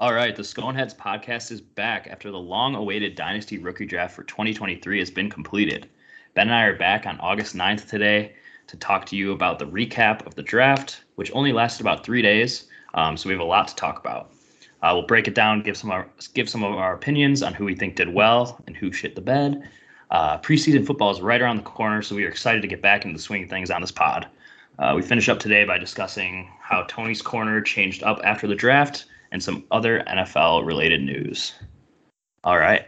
All right, the Sconeheads podcast is back after the long awaited Dynasty rookie draft for 2023 has been completed. Ben and I are back on August 9th today to talk to you about the recap of the draft, which only lasted about three days. Um, so we have a lot to talk about. Uh, we'll break it down, give some our, give some of our opinions on who we think did well and who shit the bed. Uh, preseason football is right around the corner, so we are excited to get back into the swing of things on this pod. Uh, we finish up today by discussing how Tony's corner changed up after the draft and some other NFL related news. All right.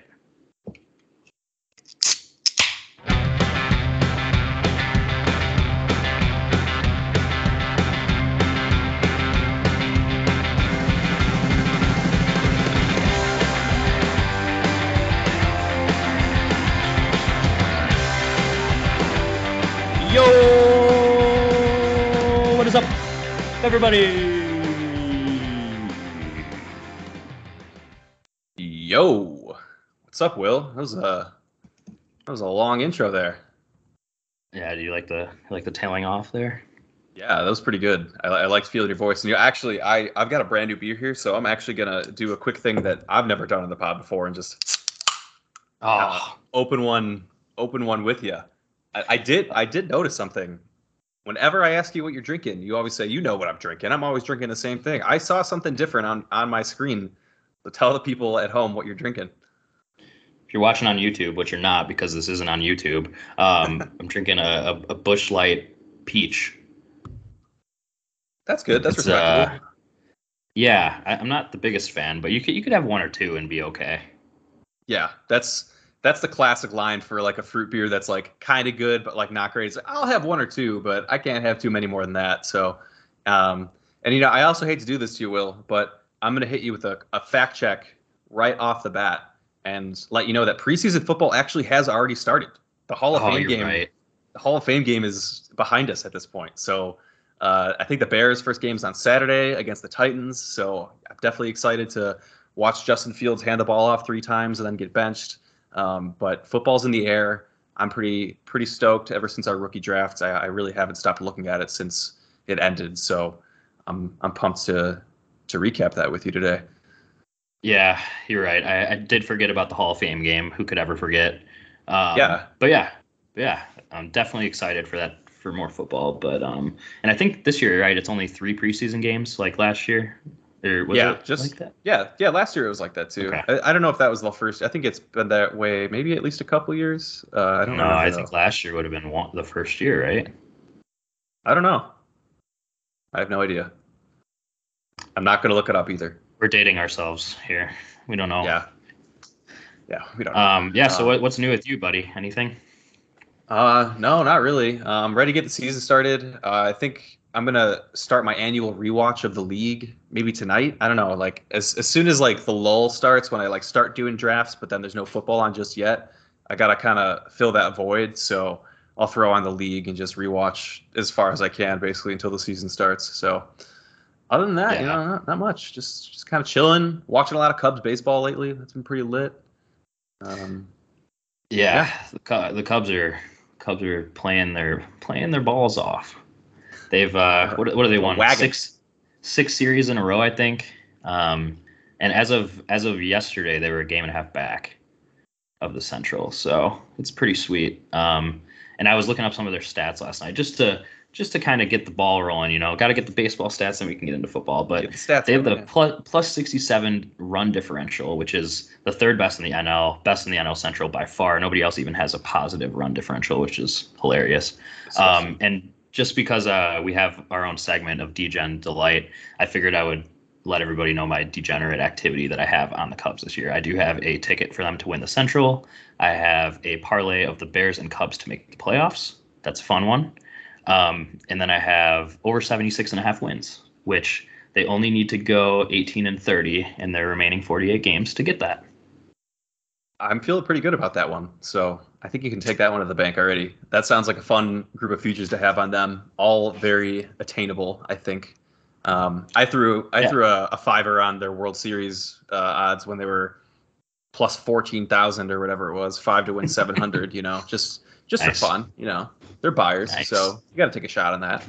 Yo, what is up, everybody? Yo, what's up, Will? That was a that was a long intro there. Yeah, do you like the like the tailing off there? Yeah, that was pretty good. I, I liked feeling your voice. And you actually, I I've got a brand new beer here, so I'm actually gonna do a quick thing that I've never done on the pod before, and just Oh, open one open one with you. I, I did I did notice something. Whenever I ask you what you're drinking, you always say you know what I'm drinking. I'm always drinking the same thing. I saw something different on on my screen. So tell the people at home what you're drinking. if you're watching on YouTube, which you're not because this isn't on YouTube, um, I'm drinking a, a, a Busch Light peach. That's good. That's It's, respectable. uh, Yeah, I, I'm not the biggest fan, but you could you could have one or two and be okay. Yeah, that's that's the classic line for like a fruit beer that's like kind of good but like not great. It's like, I'll have one or two, but I can't have too many more than that. So, um, and you know, I also hate to do this to you, Will, but I'm gonna hit you with a, a fact check right off the bat and let you know that preseason football actually has already started. The Hall of oh, Fame game, right. the Hall of Fame game is behind us at this point. So. Uh, I think the Bears' first game is on Saturday against the Titans, so I'm definitely excited to watch Justin Fields hand the ball off three times and then get benched. Um, but football's in the air. I'm pretty pretty stoked. Ever since our rookie draft, I, I really haven't stopped looking at it since it ended. So I'm I'm pumped to to recap that with you today. Yeah, you're right. I, I did forget about the Hall of Fame game. Who could ever forget? Um, Yeah. But yeah, yeah, I'm definitely excited for that for more football. But um, and I think this year, right? It's only three preseason games, like last year. Or was Yeah, it just- like that? Yeah, yeah. Last year it was like that too. Okay. I, I don't know if that was the first. I think it's been that way maybe at least a couple years. Uh, I don't No, know. I think last year would have been one, the first year, right? I don't know. I have no idea. I'm not gonna look it up either. We're dating ourselves here. We don't know. Yeah. Yeah, we don't. know. Um. Yeah. So Uh, what, what's new with you, buddy? Anything? Uh, no, not really. Uh, I'm ready to get the season started. Uh, I think I'm gonna start my annual rewatch of the league maybe tonight. I don't know, like as as soon as like the lull starts when I like start doing drafts, but then there's no football on just yet. I gotta kind of fill that void, so I'll throw on the league and just rewatch as far as I can, basically until the season starts. So, other than that, you know, not, not much. Just just kind of chilling, watching a lot of Cubs baseball lately. That's been pretty lit. Um, Yeah. The, the Cubs are Cubs are playing their playing their balls off. They've uh what what do they won Wagon. six six series in a row, I think. Um, and as of as of yesterday, they were a game and a half back of the Central, so it's pretty sweet. Um, and I was looking up some of their stats last night just to just to kind of get the ball rolling. You know, got to get the baseball stats, and we can get into football. But the they have the plus, plus 67 run differential, which is the third best in the NL, best in the NL Central by far. Nobody else even has a positive run differential, which is hilarious. Um, and just because uh, we have our own segment of Degen Delight, I figured I would let everybody know my degenerate activity that I have on the Cubs this year. I do have a ticket for them to win the Central. I have a parlay of the Bears and Cubs to make the playoffs. That's a fun one. Um, and then I have over 76 and a half wins, which they only need to go 18 and 30 in their remaining 48 games to get that. I'm feeling pretty good about that one. So I think you can take that one to the bank already. That sounds like a fun group of futures to have on them. All very attainable, I think. Um, I threw I Yeah. threw a, a fiver on their World Series uh, odds when they were plus fourteen thousand or whatever it was, five to win seven hundred. you know, just just Nice. for fun. You know, they're buyers, Nice. so you got to take a shot on that.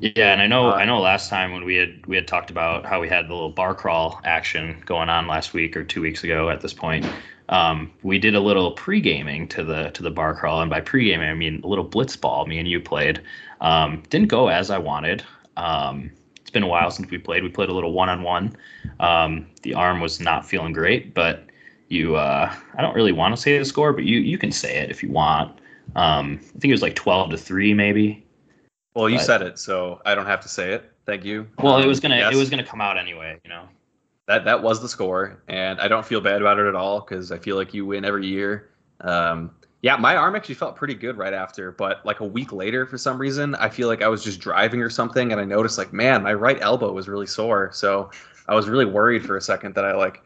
Yeah, and I know Uh, I know last time when we had we had talked about how we had the little bar crawl action going on last week or two weeks ago at this point. Um, we did a little pre gaming to the to the bar crawl, and by pre gaming I mean a little blitz ball. Me and you played. Um, didn't go as I wanted. Um, it's been a while since we played. We played a little one on one. The arm was not feeling great, but you uh, I don't really want to say the score, but you you can say it if you want. Um, I think it was like twelve to three, maybe. Well, you But- said it, so I don't have to say it. Thank you. Well, it was gonna yes, it was gonna come out anyway, you know. that that was the score, and I don't feel bad about it at all because I feel like you win every year. Um, yeah, my arm actually felt pretty good right after, but like a week later, for some reason, I feel like I was just driving or something, and I noticed like, man, my right elbow was really sore. So I was really worried for a second that I like,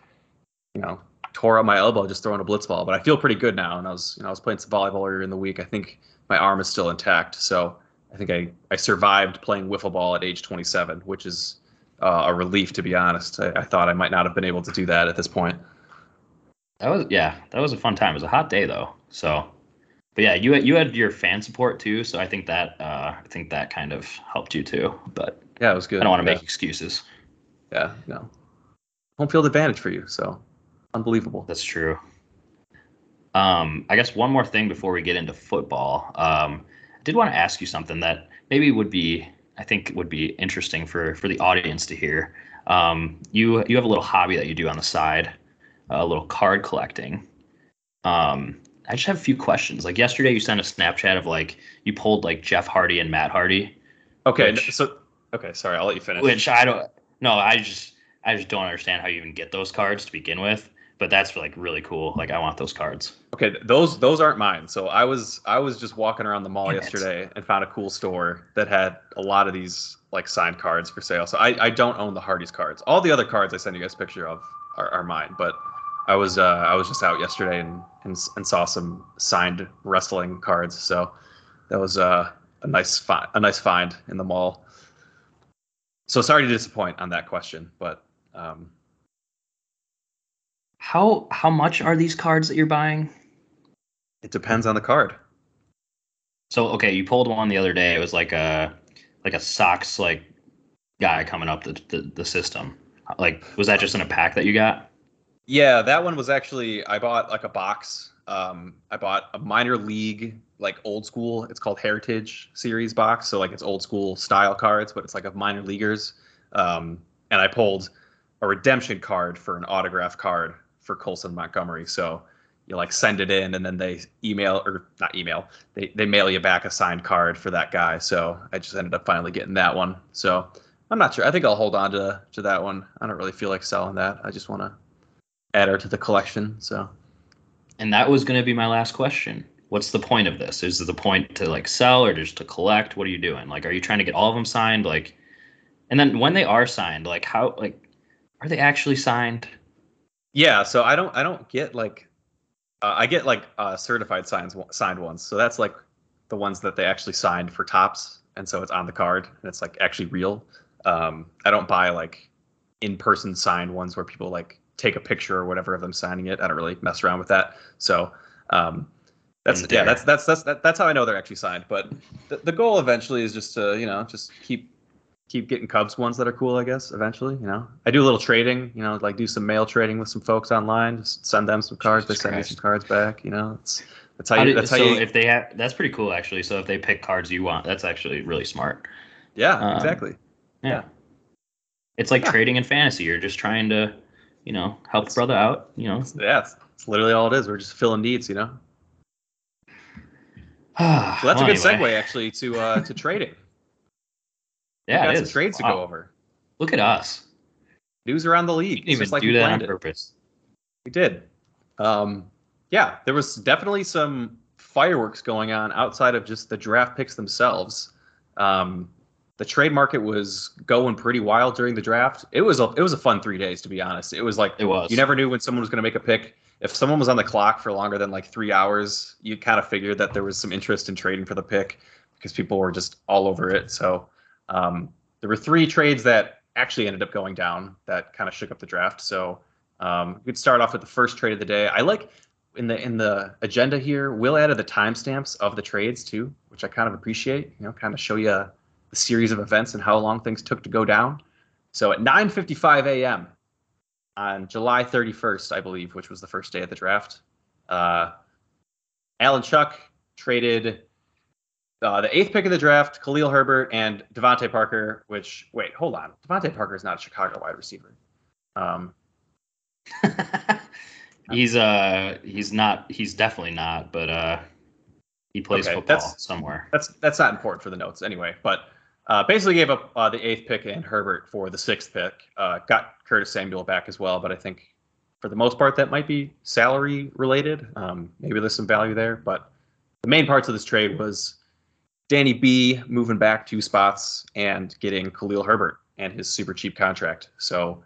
you know, tore up my elbow just throwing a blitz ball. But I feel pretty good now, and I was, you know, I was playing some volleyball earlier in the week. I think my arm is still intact, so I think I I survived playing wiffle ball at age 27, which is uh, a relief to be honest. I, I thought I might not have been able to do that at this point. That was yeah, that was a fun time. It was a hot day though. So but yeah, you had you had your fan support too, so I think that uh I think that kind of helped you too. But Yeah, it was good. I don't want to yeah. make excuses. Yeah, no. Home field advantage for you, so unbelievable. That's true. Um, I guess one more thing before we get into football. Um, I did want to ask you something that maybe would be, I think, would be interesting for for the audience to hear. Um, you you have a little hobby that you do on the side, a little card collecting. Um, I just have a few questions. Like yesterday, you sent a Snapchat of like you pulled like Jeff Hardy and Matt Hardy, Okay, Which- so okay, sorry, I'll let you finish. which I don't. No, I just I just don't understand how you even get those cards to begin with. But that's like really cool. Like I want those cards. Okay, those those aren't mine. So I was I was just walking around the mall Damn it. yesterday and found a cool store that had a lot of these like signed cards for sale. So I, I don't own the Hardy's cards. All the other cards I send you guys a picture of are, are mine. But I was uh, I was just out yesterday and, and and saw some signed wrestling cards. So that was uh, a nice fi- a nice find in the mall. So sorry to disappoint on that question, but um, How how much are these cards that you're buying? it depends on the card. So okay, you pulled one the other day. It was like a like a Sox like guy coming up the the, the system. Like was that just in a pack that you got? Yeah, that one was actually I bought like a box. Um, I bought a minor league like old school. It's called Heritage Series box, so like it's old school style cards, but it's like of minor leaguers. Um, and I pulled a redemption card for an autograph card for Colson Montgomery. So you like send it in, and then they email or not email. They they mail you back a signed card for that guy. So I just ended up finally getting that one. So I'm not sure. I think I'll hold on to to that one. I don't really feel like selling that. I just want to add her to the collection. So And that was going to be my last question. What's the point of this? Is it the point to like sell or just to collect? What are you doing? Like, are you trying to get all of them signed? Like, and then when they are signed, like how like are they actually signed? Yeah, so I don't I don't get like uh, I get like uh, certified signs signed ones. So that's like the ones that they actually signed for Topps, and so it's on the card and it's like actually real. Um, I don't buy like in person signed ones where people like take a picture or whatever of them signing it. I don't really mess around with that. So um, that's yeah, that's that's that's that's how I know they're actually signed. But the, the goal eventually is just to you know just keep keep getting Cubs ones that are cool. I guess eventually, you know, I do a little trading. You know, like do some mail trading with some folks online. Just send them some cards. Jesus they send me some cards back. You know, it's that's how, How you. did- that's how so you. if they have that's pretty cool actually. So if they pick cards you want, that's actually really smart. yeah, um, exactly. Yeah. Yeah. It's like Yeah. trading in fantasy. You're just trying to, you know, help a brother out, you know. Yeah, it's, it's literally all it is. We're just filling needs. You know. So that's a good segue actually to uh to trading. Yeah, we got some is. trades to go over. Look at us. News around the league. even like do we that on planned it. purpose. We did. Um, yeah, there was definitely some fireworks going on outside of just the draft picks themselves. Um, the trade market was going pretty wild during the draft. It was a it was a fun three days to be honest. It was like It was. you never knew when someone was going to make a pick. If someone was on the clock for longer than like three hours, you kind of figured that there was some interest in trading for the pick because people were just all over it. So um, there were three trades that actually ended up going down that kind of shook up the draft. So um, we could start off with the first trade of the day. I like in the in the agenda here. Will added the timestamps of the trades too, which I kind of appreciate. You know, kind of show you the series of events and how long things took to go down. So at 9:55 a.m. on July 31st, I believe, which was the first day of the draft, uh, Alan Chuck traded uh, the eighth pick of the draft, Khalil Herbert and DeVante Parker. Which wait, hold on, DeVante Parker is not a Chicago wide receiver. Um, he's uh he's not he's definitely not, but uh he plays Okay, football that's- somewhere. that's that's not important for the notes anyway. But uh, basically gave up uh, the eighth pick and Herbert for the sixth pick. Uh, got Curtis Samuel back as well, but I think for the most part that might be salary related. Um, maybe there's some value there, but the main parts of this trade was Danny B moving back two spots and getting Khalil Herbert and his super cheap contract. So.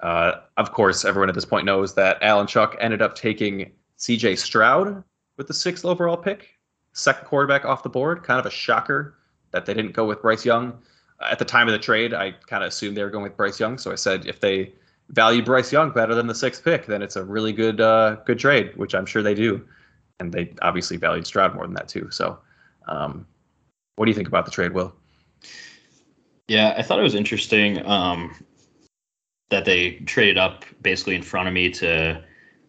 Uh, of course, everyone at this point knows that Alan Chuck ended up taking C.J. Stroud with the sixth overall pick, second quarterback off the board. Kind of a shocker that they didn't go with Bryce Young. At the time of the trade, I kind of assumed they were going with Bryce Young, so I said if they value Bryce Young better than the sixth pick, then it's a really good uh, good trade, which I'm sure they do. And they obviously valued Stroud more than that too. So, um, what do you think about the trade, Will? Yeah, I thought it was interesting um, that they traded up basically in front of me to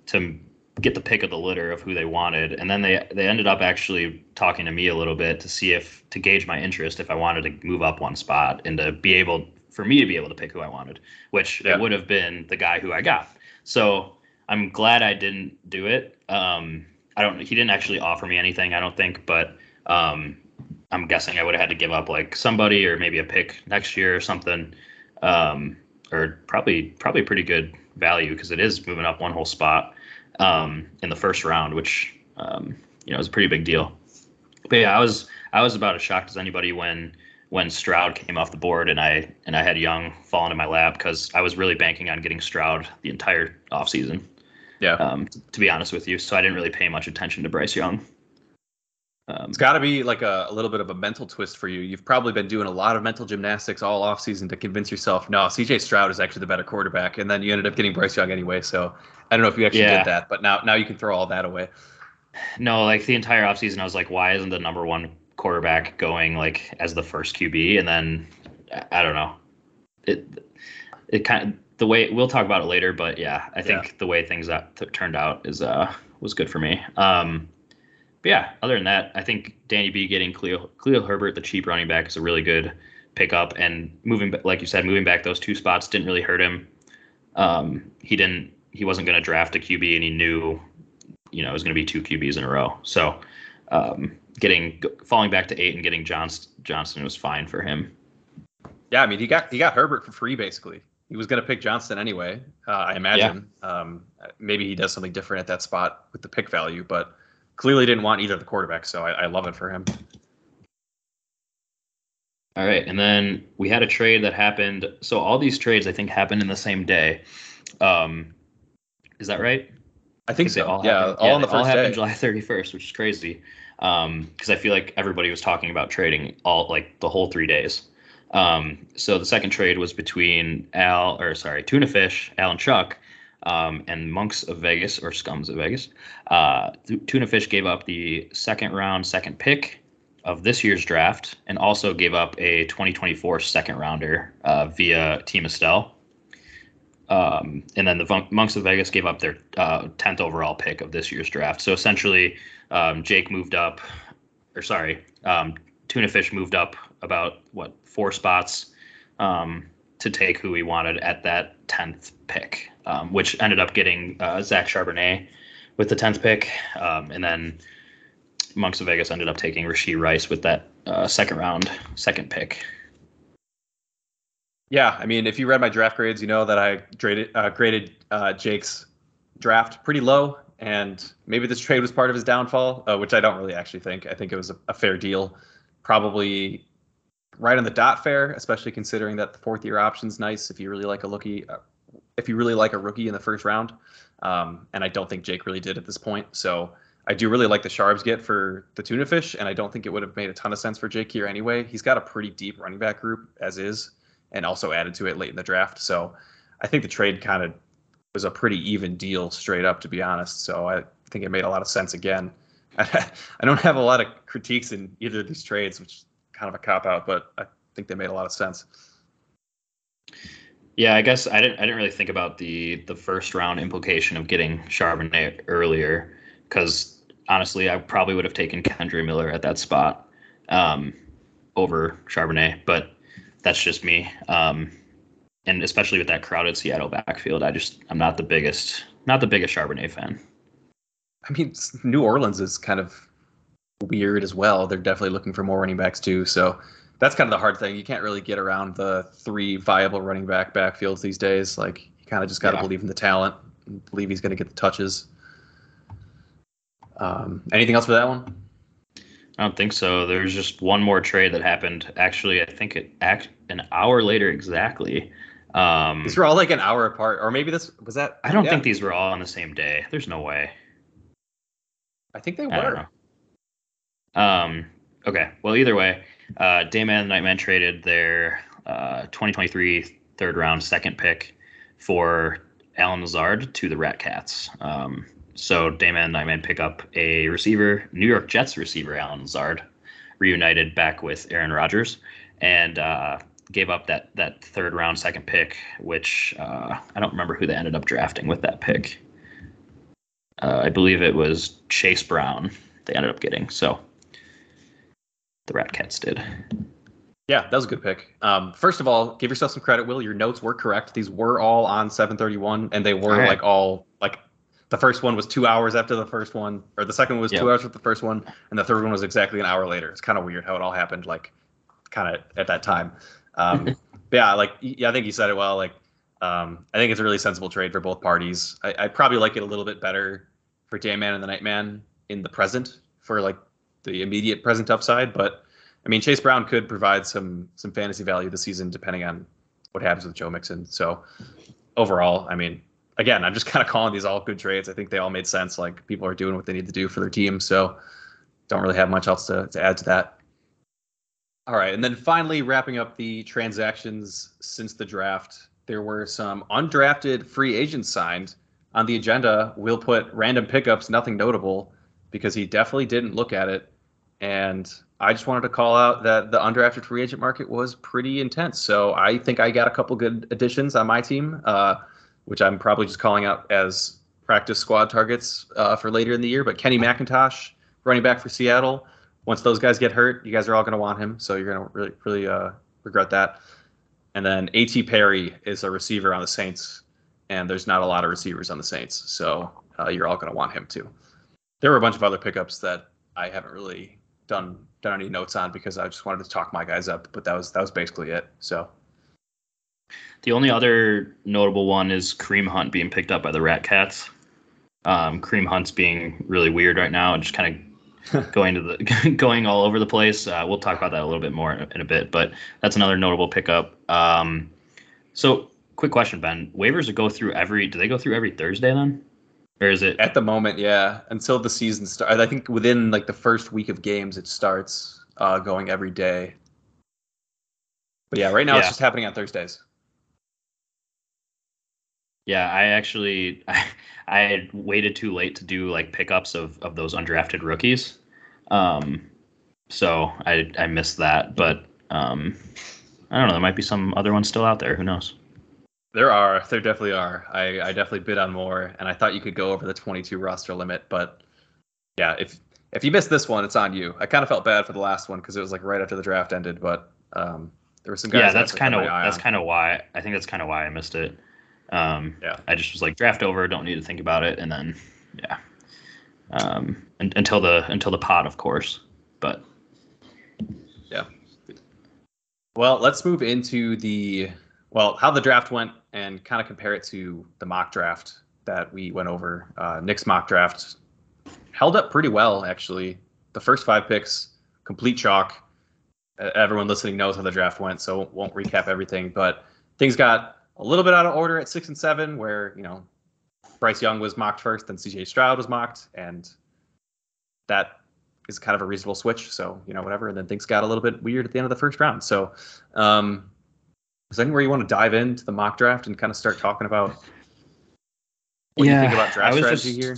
to get the pick of the litter of who they wanted, and then they they ended up actually talking to me a little bit to see if to gauge my interest if I wanted to move up one spot and to be able for me to be able to pick who I wanted, which Yeah. it would have been the guy who I got. So I'm glad I didn't do it. Um, I don't. He didn't actually offer me anything. I don't think, but um, I'm guessing I would have had to give up like somebody or maybe a pick next year or something, um, or probably probably pretty good value because it is moving up one whole spot um, in the first round, which um, you know is a pretty big deal. But yeah, I was I was about as shocked as anybody when when Stroud came off the board and I and I had Young fall into my lap because I was really banking on getting Stroud the entire offseason, Yeah, um, to be honest with you. So I didn't really pay much attention to Bryce Young. Um, It's got to be like a, a little bit of a mental twist for you. You've probably been doing a lot of mental gymnastics all offseason to convince yourself, no, CJ Stroud is actually the better quarterback. And then you ended up getting Bryce Young anyway. So I don't know if you actually Yeah. did that, but now now you can throw all that away. No, like the entire offseason, I was like, why isn't the number one quarterback going like as the first QB? And then I- don't know. It it kind of the way we'll talk about it later, but yeah, I think Yeah. the way things that t- turned out is uh was good for me. Um, but yeah, other than that, I think Danny B getting Cleo Cleo Herbert, the cheap running back, is a really good pickup. And moving, like you said, moving back those two spots didn't really hurt him. Um, he didn't. He wasn't going to draft a QB, and he knew, you know, it was going to be two QBs in a row. So, um, getting falling back to eight and getting Johnston Johnston was fine for him. Yeah, I mean he got he got Herbert for free basically. He was going to pick Johnston anyway. Uh, I imagine. Um, maybe he does something different at that spot with the pick value, but clearly didn't want either of the quarterbacks. So I, I love it for him. All right, and then we had a trade that happened. So all these trades, I think, happened in the same day. Um, is that right? I think so. all yeah, happened- all on the they all happened day. July 31st, which is crazy. Um, because I feel like everybody was talking about trading all like the whole three days. Um, so the second trade was between Al, or sorry, Tuna Fish, Alan Chuck, um, and Monks of Vegas or Scums of Vegas. Uh, Tuna Fish gave up the second round, second pick of this year's draft, and also gave up a 2024 second rounder uh, via Team Estelle. Um, and then the Monks of Vegas gave up their uh, 10th overall pick of this year's draft. So essentially, um, Jake moved up, or sorry, um, Tuna Fish moved up about what four spots um, to take who he wanted at that 10th pick, um, which ended up getting uh, Zach Charbonnet with the 10th pick. Um, and then Monks of Vegas ended up taking Rashee Rice with that uh, second round, second pick. Yeah, I mean, if you read my draft grades, you know that I graded uh, graded uh, Jake's draft pretty low, and maybe this trade was part of his downfall, uh, which I don't really actually think. I think it was a, a fair deal, probably right on the dot fair, especially considering that the fourth year option's nice if you really like a rookie, uh, if you really like a rookie in the first round, um, and I don't think Jake really did at this point. So I do really like the Sharps get for the tuna fish, and I don't think it would have made a ton of sense for Jake here anyway. He's got a pretty deep running back group as is and also added to it late in the draft. So I think the trade kind of was a pretty even deal straight up, to be honest. So I think it made a lot of sense again. I don't have a lot of critiques in either of these trades, which kind of a cop out, but I think they made a lot of sense. Yeah, I guess I didn't I didn't really think about the the first round implication of getting Charbonnet earlier because honestly, I probably would have taken Kendre Miller at that spot um, over Charbonnet, but that's just me. Um, and especially with that crowded Seattle backfield, I just I'm not the biggest not the biggest Charbonnet fan. I mean, New Orleans is kind of weird as well. They're definitely looking for more running backs too. So that's kind of the hard thing. You can't really get around the three viable running back backfields these days. Like you kind of just got to yeah. believe in the talent, believe he's going to get the touches. Um, anything else for that one? I don't think so. There's just one more trade that happened. Actually, I think it act an hour later exactly. Um, these were all like an hour apart, or maybe this was that. I don't yeah. think these were all on the same day. There's no way. I think they were. Um. Okay. Well, either way, uh, Dayman and Nightman traded their uh, 2023 third round second pick for Allen Lazard to the Rat Cats. Um, so Dayman and Nightman pick up a receiver, New York Jets receiver Allen Lazard, reunited back with Aaron Rodgers, and uh, gave up that that third round second pick, which uh, I don't remember who they ended up drafting with that pick. Uh, I believe it was Chase Brown they ended up getting. So the Rat Cats did. Yeah, that was a good pick. Um, first of all, give yourself some credit, Will. Your notes were correct. These were all on 731, and they were all right. like all like the first one was two hours after the first one, or the second one was yep. two hours after the first one, and the third one was exactly an hour later. It's kind of weird how it all happened, like kind of at that time. Um, yeah, like yeah, I think you said it well. Like um, I think it's a really sensible trade for both parties. I, I probably like it a little bit better for Dayman and the Nightman in the present for like the immediate present upside. But I mean, Chase Brown could provide some some fantasy value this season, depending on what happens with Joe Mixon. So overall, I mean, again, I'm just kind of calling these all good trades. I think they all made sense. Like people are doing what they need to do for their team. So don't really have much else to, to add to that. All right. And then finally, wrapping up the transactions since the draft, there were some undrafted free agents signed on the agenda. We'll put random pickups, nothing notable, because he definitely didn't look at it. And I just wanted to call out that the undrafted free agent market was pretty intense. So I think I got a couple good additions on my team, uh, which I'm probably just calling out as practice squad targets uh, for later in the year. But Kenny McIntosh, running back for Seattle. Once those guys get hurt, you guys are all going to want him. So you're going to really, really uh, regret that. And then A.T. Perry is a receiver on the Saints, and there's not a lot of receivers on the Saints. So uh, you're all going to want him too there were a bunch of other pickups that I haven't really done done any notes on because I just wanted to talk my guys up. But that was that was basically it. So the only other notable one is Kareem Hunt being picked up by the Rat Cats. Um, Kareem Hunt's being really weird right now and just kind of going to the going all over the place. Uh, we'll talk about that a little bit more in, in a bit, but that's another notable pickup. Um, so, quick question, Ben: waivers go through every? Do they go through every Thursday then? Or is it at the moment? Yeah, until the season starts. I think within like the first week of games, it starts uh, going every day. But yeah, right now yeah. it's just happening on Thursdays. Yeah, I actually I, I had waited too late to do like pickups of of those undrafted rookies. Um, so I I missed that, but um, I don't know. There might be some other ones still out there. Who knows? There are. There definitely are. I, I definitely bid on more, and I thought you could go over the 22 roster limit, but yeah, if if you missed this one, it's on you. I kind of felt bad for the last one because it was like right after the draft ended, but um, there were some guys. Yeah, that's kind of that's kind of why I think that's kind of why I missed it. Um, yeah, I just was like draft over, don't need to think about it, and then yeah, um, and, until the until the pot, of course, but yeah. Well, let's move into the well how the draft went and kind of compare it to the mock draft that we went over. Uh, Nick's mock draft held up pretty well, actually. The first five picks, complete chalk. Everyone listening knows how the draft went, so won't recap everything. But things got a little bit out of order at six and seven, where you know Bryce Young was mocked first, then C.J. Stroud was mocked, and that is kind of a reasonable switch. So you know whatever. And then things got a little bit weird at the end of the first round. So um, is there anywhere you want to dive into the mock draft and kind of start talking about what yeah, you think about draft strategy just, here?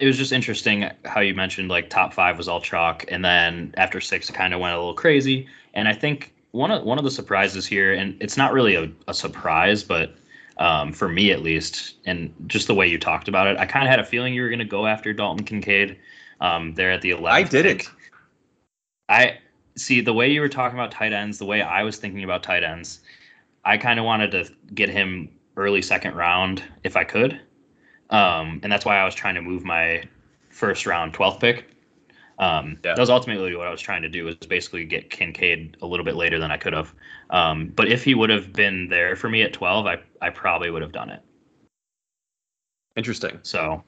It was just interesting how you mentioned like top five was all chalk, and then after six it kind of went a little crazy. And I think one of one of the surprises here, and it's not really a, a surprise, but um, for me at least, and just the way you talked about it, I kind of had a feeling you were going to go after Dalton Kincaid. Um, there at the 11th. I didn't. pick. I see the way you were talking about tight ends, the way I was thinking about tight ends. I kind of wanted to get him early second round if I could, um, and that's why I was trying to move my first round 12th pick. Um, Yeah. That was ultimately what I was trying to do was basically get Kincaid a little bit later than I could have. Um, but if he would have been there for me at 12, I, I probably would have done it. Interesting. So,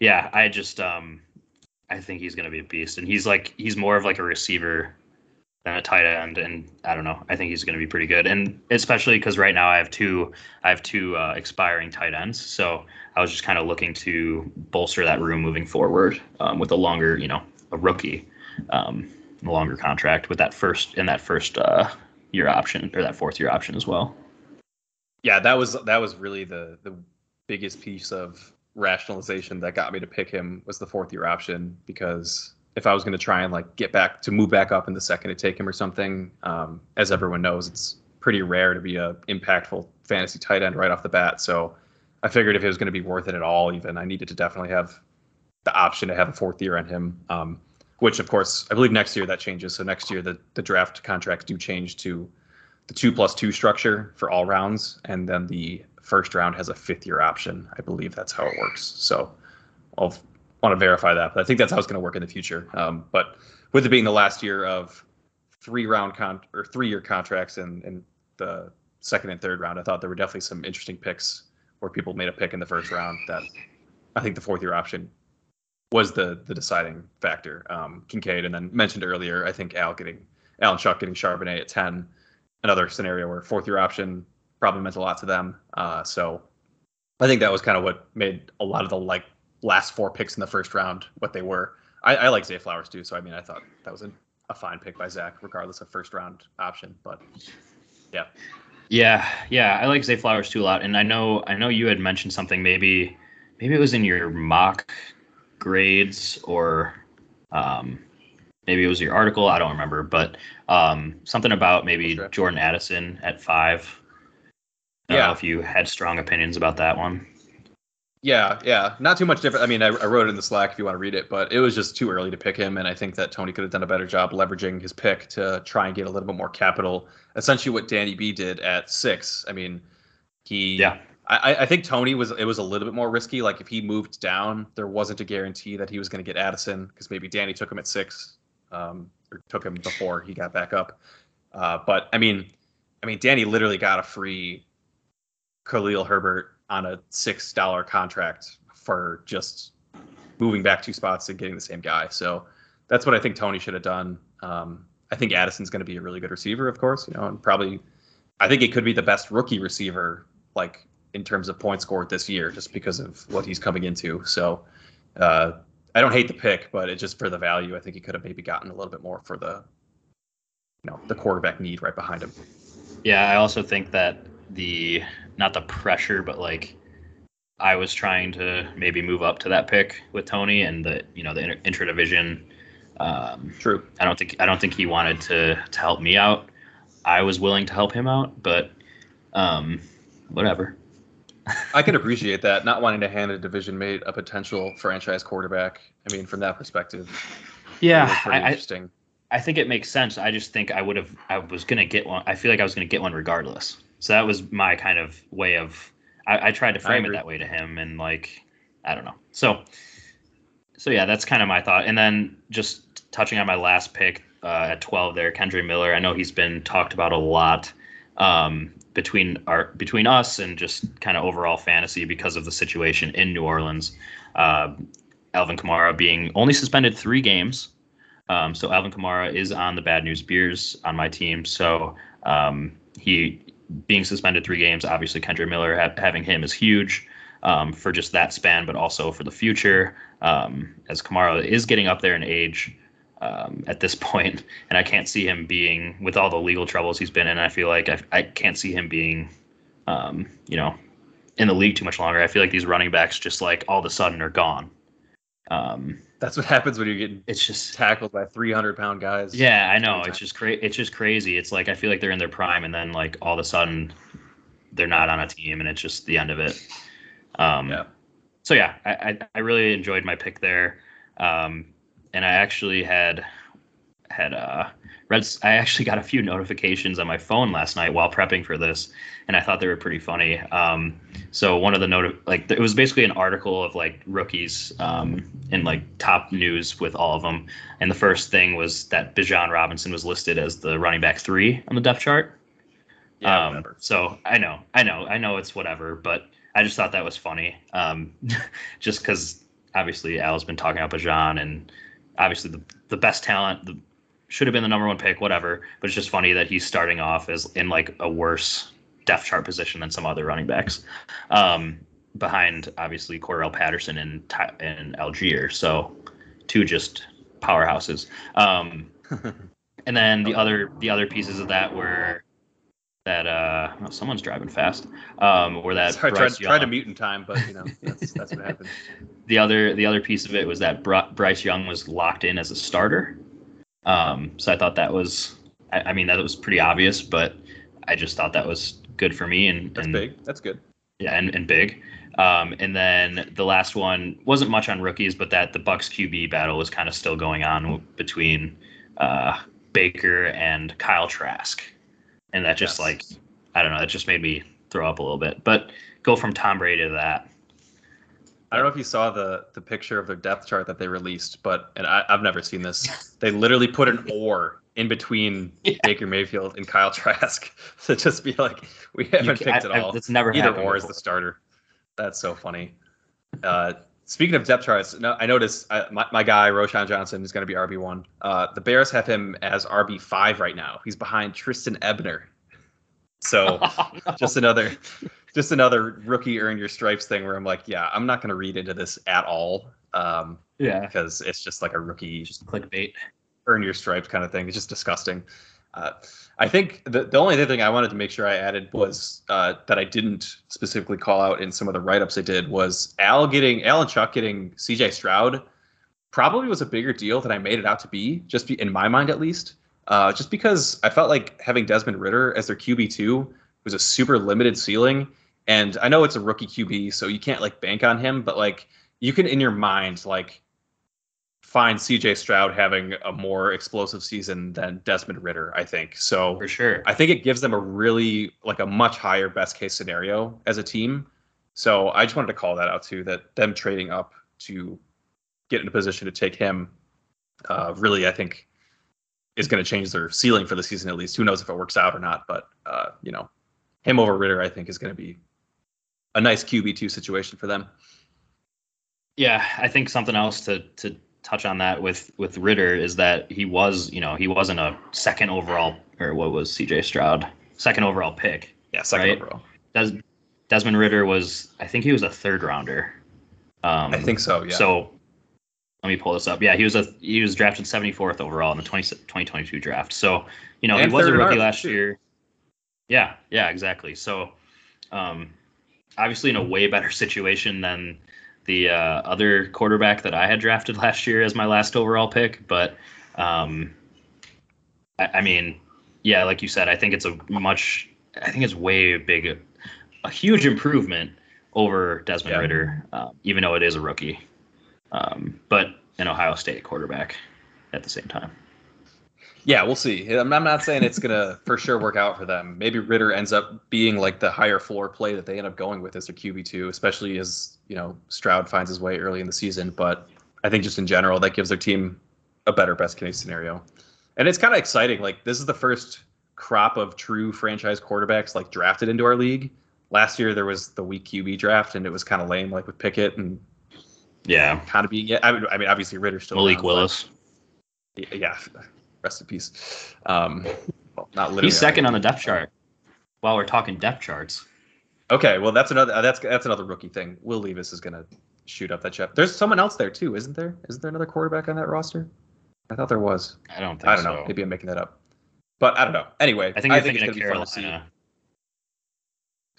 yeah, I just um, I think he's going to be a beast, and he's like he's more of like a receiver than a tight end, and I don't know. I think he's going to be pretty good, and especially because right now I have two I have two uh, expiring tight ends, so I was just kind of looking to bolster that room moving forward um, with a longer, you know, a rookie, um, longer contract with that first in that first uh, year option or that fourth year option as well. Yeah, that was that was really the the biggest piece of rationalization that got me to pick him was the fourth year option because if I was going to try and like get back to move back up in the second to take him or something, um, as everyone knows, it's pretty rare to be a impactful fantasy tight end right off the bat. So I figured if it was going to be worth it at all, even I needed to definitely have the option to have a fourth year on him. Um, which of course I believe next year that changes. So next year the the draft contracts do change to the two plus two structure for all rounds, and then the first round has a fifth year option. I believe that's how it works. So I'll want to verify that, but I think that's how it's going to work in the future. Um, but with it being the last year of three round con or three year contracts in, in the second and third round, I thought there were definitely some interesting picks where people made a pick in the first round that I think the fourth year option was the the deciding factor. Um, Kincaid, and then mentioned earlier, I think Al getting Alan Chuck getting Charbonnet at ten, another scenario where fourth year option probably meant a lot to them. Uh, so I think that was kind of what made a lot of the like last four picks in the first round what they were. I, I like Zay Flowers too, so I mean I thought that was a, a fine pick by Zach, regardless of first round option. But yeah, Yeah, yeah, I like Zay Flowers too a lot, and I know I know you had mentioned something maybe maybe it was in your mock grades or um, maybe it was your article. I don't remember, but um, something about maybe. Jordan Addison at five. I don't Yeah. know if you had strong opinions about that one. Yeah, yeah, not too much different. I mean, I, I wrote it in the Slack if you want to read it, but it was just too early to pick him, and I think that Tony could have done a better job leveraging his pick to try and get a little bit more capital. Essentially, what Danny B did at six. I mean, he. Yeah. I, I think Tony was it was a little bit more risky. Like if he moved down, there wasn't a guarantee that he was going to get Addison because maybe Danny took him at six, um, or took him before he got back up. Uh, but I mean, I mean, Danny literally got a free Khalil Herbert on a six dollar contract for just moving back two spots and getting the same guy. So that's what I think Tony should have done. Um, I think Addison's going to be a really good receiver, of course, you know, and probably I think it could be the best rookie receiver, like in terms of points scored this year, just because of what he's coming into. So uh, I don't hate the pick, but it just for the value, I think he could have maybe gotten a little bit more for the, you know, the quarterback need right behind him. Yeah, I also think that the not the pressure, but like I was trying to maybe move up to that pick with Tony and the you know the inter, intra division. Um, True. I don't think I don't think he wanted to to help me out. I was willing to help him out, but um, whatever. I can appreciate that, not wanting to hand a division mate a potential franchise quarterback. I mean, from that perspective, yeah, was pretty I, I interesting. I think it makes sense. I just think I would have I was gonna get one. I feel like I was gonna get one regardless. So that was my kind of way of I, I tried to frame it that way to him and like I don't know. So so yeah, that's kind of my thought. And then just touching on my last pick uh, at 12 there, Kendre Miller. I know he's been talked about a lot um, between our between us and just kind of overall fantasy because of the situation in New Orleans. Uh, Alvin Kamara being only suspended three games. Um, so Alvin Kamara is on the Bad News Beers on my team. So um, he being suspended three games, obviously Kendre Miller ha- having him is huge um, for just that span, but also for the future. Um, as Kamara is getting up there in age um, at this point, and I can't see him being with all the legal troubles he's been in. I feel like I, I can't see him being, um, you know, in the league too much longer. I feel like these running backs just like all of a sudden are gone. Um, That's what happens when you're getting It's just tackled by 300 pound guys. yeah, I know. It's just cra- It's just crazy. It's like I feel like they're in their prime, and then like all of a sudden, they're not on a team, and it's just the end of it. Um, Yeah. So yeah, I, I I really enjoyed my pick there, um, and I actually had had uh read. I actually got a few notifications on my phone last night while prepping for this, and I thought they were pretty funny. Um, so one of the note like it was basically an article of like rookies um, in like top news with all of them, and the first thing was that Bijan Robinson was listed as the running back three on the depth chart. Yeah, um. So I know, I know, I know it's whatever, but I just thought that was funny. Um, just because obviously Al's been talking about Bijan and obviously the the best talent, the should have been the number one pick, whatever. But it's just funny that he's starting off as in like a worse depth chart position than some other running backs, um, behind obviously Cordarrelle Patterson and and Allgeier. So two just powerhouses. Um, and then the other the other pieces of that were that uh oh, someone's driving fast. Um, were that Sorry, I tried, Bryce tried to Young- mute in time, but you know that's that's what happened. the other the other piece of it was that Bryce Young was locked in as a starter. Um, so I thought that was, I, I mean, that was pretty obvious, but I just thought that was good for me and That's and big. That's good. yeah, and, and big. Um, and then the last one wasn't much on rookies, but that the Bucs QB battle was kind of still going on w- between uh, Baker and Kyle Trask, and that just Yes. like I don't know, that just made me throw up a little bit. But go from Tom Brady to that. I don't know if you saw the the picture of their depth chart that they released, but and I, I've never seen this. They literally put an or in between Yeah. Baker Mayfield and Kyle Trask to just be like, we haven't ca- picked I- it I- all. That's never Either or is the starter. That's so funny. Uh, speaking of depth charts, no, I noticed uh, my, my guy Roschon Johnson is going to be RB one. Uh, the Bears have him as RB five right now. He's behind Trestan Ebner. So just another just another rookie earn your stripes thing where I'm like, yeah, I'm not going to read into this at all um, yeah, because it's just like a rookie just clickbait. earn your stripes kind of thing. It's just disgusting. Uh, I think the, the only other thing I wanted to make sure I added was uh, that I didn't specifically call out in some of the write ups I did was Al getting Al and Chuck getting CJ Stroud probably was a bigger deal than I made it out to be, just be, in my mind at least. Uh, just because I felt like having Desmond Ridder as their QB two was a super limited ceiling, and I know it's a rookie QB, so you can't like bank on him, but like you can in your mind like find CJ Stroud having a more explosive season than Desmond Ridder, I think. So For sure. I think it gives them a really like a much higher best case scenario as a team. So I just wanted to call that out too that them trading up to get in a position to take him uh, really I think is going to change their ceiling for the season at least. Who knows if it works out or not, but uh, you know, him over Ridder I think is going to be a nice QB2 situation for them. Yeah, I think something else to to touch on that with with Ridder is that he was, you know, he wasn't a second overall or what was CJ Stroud second overall pick. Yeah, second Right. overall. Des, Desmond Ridder was, I think he was a third rounder. Um, I think so, yeah. So let me pull this up. Yeah, he was a he was drafted 74th overall in the 20, 2022 draft. So you know And he was a rookie last too. year. Yeah, yeah, exactly. So um, obviously in a way better situation than the uh, other quarterback that I had drafted last year as my last overall pick. But um, I, I mean, yeah, like you said, I think it's a much, I think it's way big, a huge improvement over Desmond Yeah. Ridder, uh, even though it is a rookie. Um, but an Ohio State quarterback at the same time. Yeah, we'll see. I'm I'm not saying it's gonna for sure work out for them. Maybe Ridder ends up being like the higher floor play that they end up going with as their QB two, especially as you know Stroud finds his way early in the season. But I think just in general, that gives their team a better best case scenario. And it's kind of exciting. Like this is the first crop of true franchise quarterbacks like drafted into our league. Last year there was the weak QB draft, and it was kind of lame, like with Pickett and Yeah, kind of being. Yeah, I mean, I mean obviously Ridder still Malik but- Willis. yeah, rest in peace. Um, well, not literally. He's second on the depth chart. While we're talking depth charts, Okay, well that's another uh, that's that's another rookie thing. Will Levis is gonna shoot up that chef. There's someone else there too, isn't there? Isn't there another quarterback on that roster? I thought there was. I don't think I don't so. know. Maybe I'm making that up. But I don't know. Anyway, I think you're it's gonna be fun to see. Carolina.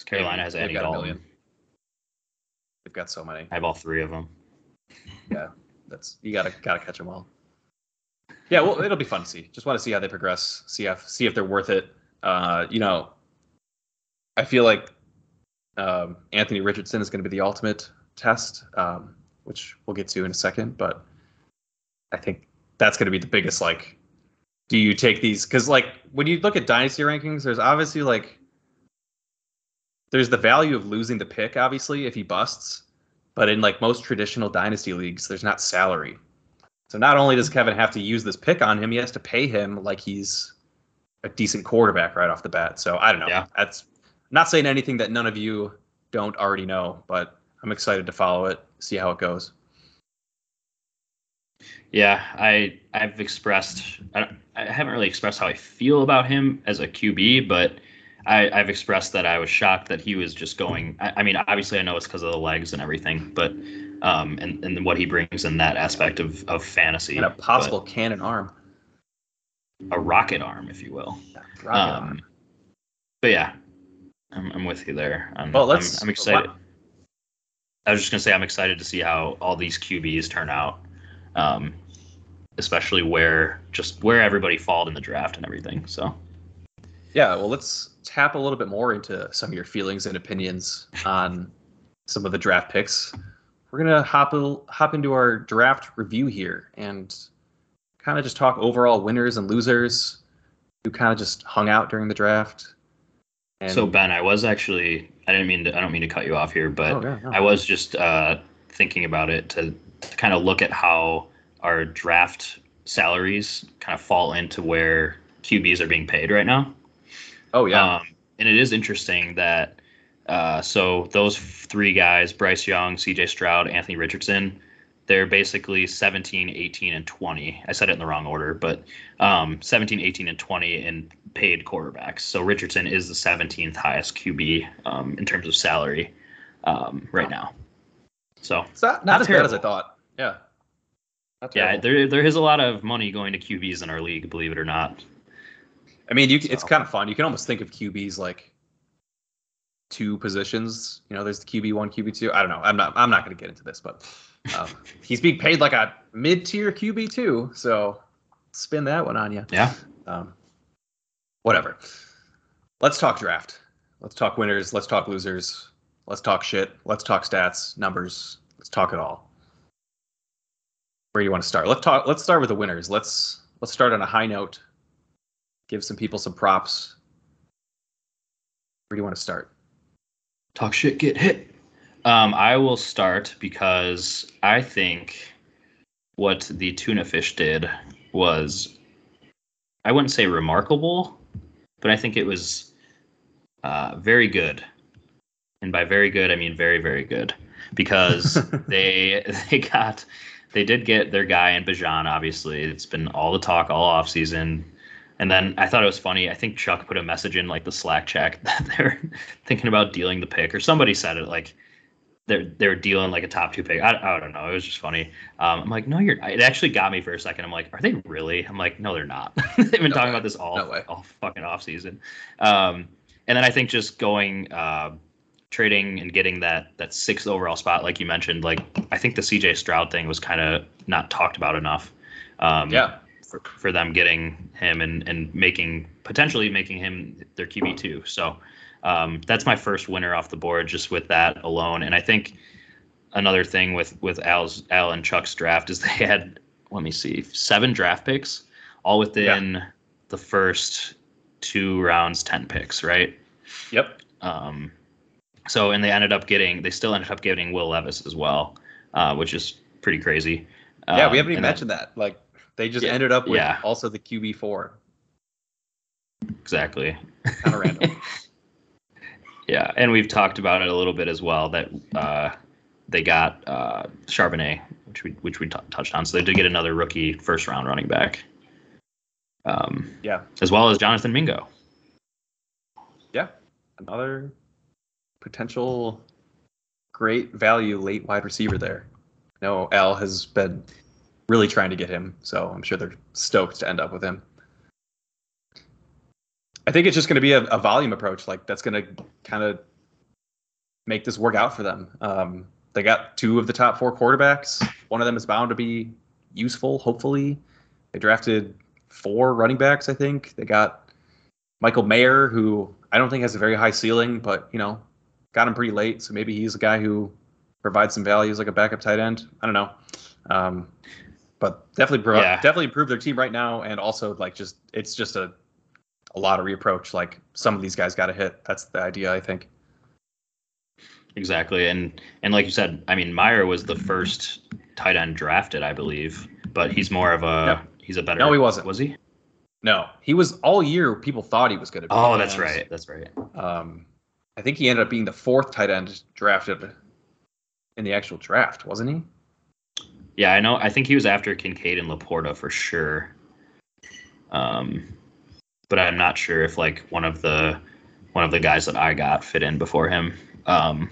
Carolina has Andy Dalton. They've got so many. I have all three of them. Yeah, that's you gotta gotta catch them all. Yeah, well, it'll be fun to see. Just want to see how they progress. See if see if they're worth it. Uh, you know, I feel like um, Anthony Richardson is going to be the ultimate test, um, which we'll get to in a second. But I think that's going to be the biggest like. Do you take these? Because like when you look at dynasty rankings, there's obviously like there's the value of losing the pick, obviously, if he busts. But in like most traditional dynasty leagues, there's not salary. So not only does Kevin have to use this pick on him, he has to pay him like he's a decent quarterback right off the bat. So I don't know. Yeah. That's not saying anything that none of you don't already know, but I'm excited to follow it, see how it goes. Yeah, I I've expressed I, I haven't really expressed how I feel about him as a QB, but I, I've expressed that I was shocked that he was just going. I, I mean, obviously I know it's because of the legs and everything, but um, and and what he brings in that aspect of of fantasy And a possible cannon arm. a rocket arm, if you will. Rocket Um, arm. But yeah, I'm, I'm with you there. I'm, Well, let's- I'm, I'm excited. I was just gonna say I'm excited to see how all these QBs turn out, um, especially where just where everybody falled in the draft and everything. So Yeah, well, let's tap a little bit more into some of your feelings and opinions on some of the draft picks. We're gonna hop hop into our draft review here and kind of just talk overall winners and losers who kind of just hung out during the draft. And, so Ben, I was actually I didn't mean to I don't mean to cut you off here, but Oh, yeah, no. I was just uh, thinking about it to, to kind of look at how our draft salaries kind of fall into where QBs are being paid right now. oh yeah, Um, and it is interesting that uh, so those three guys, Bryce Young, CJ Stroud, Anthony Richardson, they're basically 17, 18, and 20. I said it in the wrong order, but um, 17, 18, and 20 in paid quarterbacks. So Richardson is the 17th highest QB um, in terms of salary um, right now. So it's not, not not as bad as I thought. Yeah. Yeah, there there is a lot of money going to QBs in our league, believe it or not. I mean, you, c it's kind of fun. You can almost think of QBs like two positions. You know, there's the QB one, QB two. I don't know. I'm not. I'm not going to get into this, but um, he's being paid like a mid-tier QB two. So spin that one on you. Yeah. Um, whatever. Let's talk draft. Let's talk winners. Let's talk losers. Let's talk shit. Let's talk stats, numbers. Let's talk it all. Where do you want to start? Let's talk. Let's start with the winners. Let's let's start on a high note. Give some people some props. Where do you want to start? Talk shit, get hit. Um, I will start because I think what the tuna fish did was, I wouldn't say remarkable, but I think it was uh, very good. And by very good, I mean very, very good because they they got they did get their guy in Bijan. Obviously, it's been all the talk all off season. And then I thought it was funny. I think Chuck put a message in like the Slack chat that they're thinking about dealing the pick, or somebody said it like they're they're dealing like a top two pick. I, I don't know. It was just funny. Um, I'm like, no, you're. It actually got me for a second. I'm like, are they really? I'm like, no, they're not. They've been No talking way. about this all No all fucking off season. Um, and then I think just going uh, trading and getting that that sixth overall spot, like you mentioned, like I think the CJ Stroud thing was kind of not talked about enough. Um, yeah. For, for them getting him and, and making potentially making him their QB two. So um, that's my first winner off the board just with that alone. And I think another thing with with Al's Al and Chuck's draft is they had let me see seven draft picks all within the first two rounds, ten picks, right? Yep. Um, so and they ended up getting they still ended up getting Will Levis as well, uh, which is pretty crazy. Yeah, Um, we haven't even mentioned that. Like they just Yeah, ended up with yeah. also the QB four. exactly. Kind of random. Yeah, and we've talked about it a little bit as well that uh, they got uh, Charbonnet, which we which we t- touched on. So they did get another rookie first round running back, um, yeah. as well as Jonathan Mingo. Yeah. Another potential great value late wide receiver there. No, Al has been really trying to get him, so I'm sure they're stoked to end up with him. I think it's just going to be a, a volume approach. Like that's going to kind of make this work out for them. Um, they got two of the top four quarterbacks. One of them is bound to be useful, hopefully. They drafted four running backs, I think. They got Michael Mayer, who I don't think has a very high ceiling, but you know, got him pretty late, so maybe he's a guy who provides some value as like a backup tight end. I don't know. Um, but definitely, pro- Yeah. definitely improve their team right now, and also like just it's just a a lot of reapproach. Like some of these guys got to hit. That's the idea, I think. Exactly, and and like you said, I mean, Mayer was the first tight end drafted, I believe, but he's more of a No. he's a better. No, he wasn't. Was he? No, he was all year. People thought he was going to. be. Oh, that's right. That's right. Um, I think he ended up being the fourth tight end drafted in the actual draft, wasn't he? Yeah, I know. I think he was after Kincaid and Laporta for sure. Um, but I'm not sure if like one of the one of the guys that I got fit in before him. Um,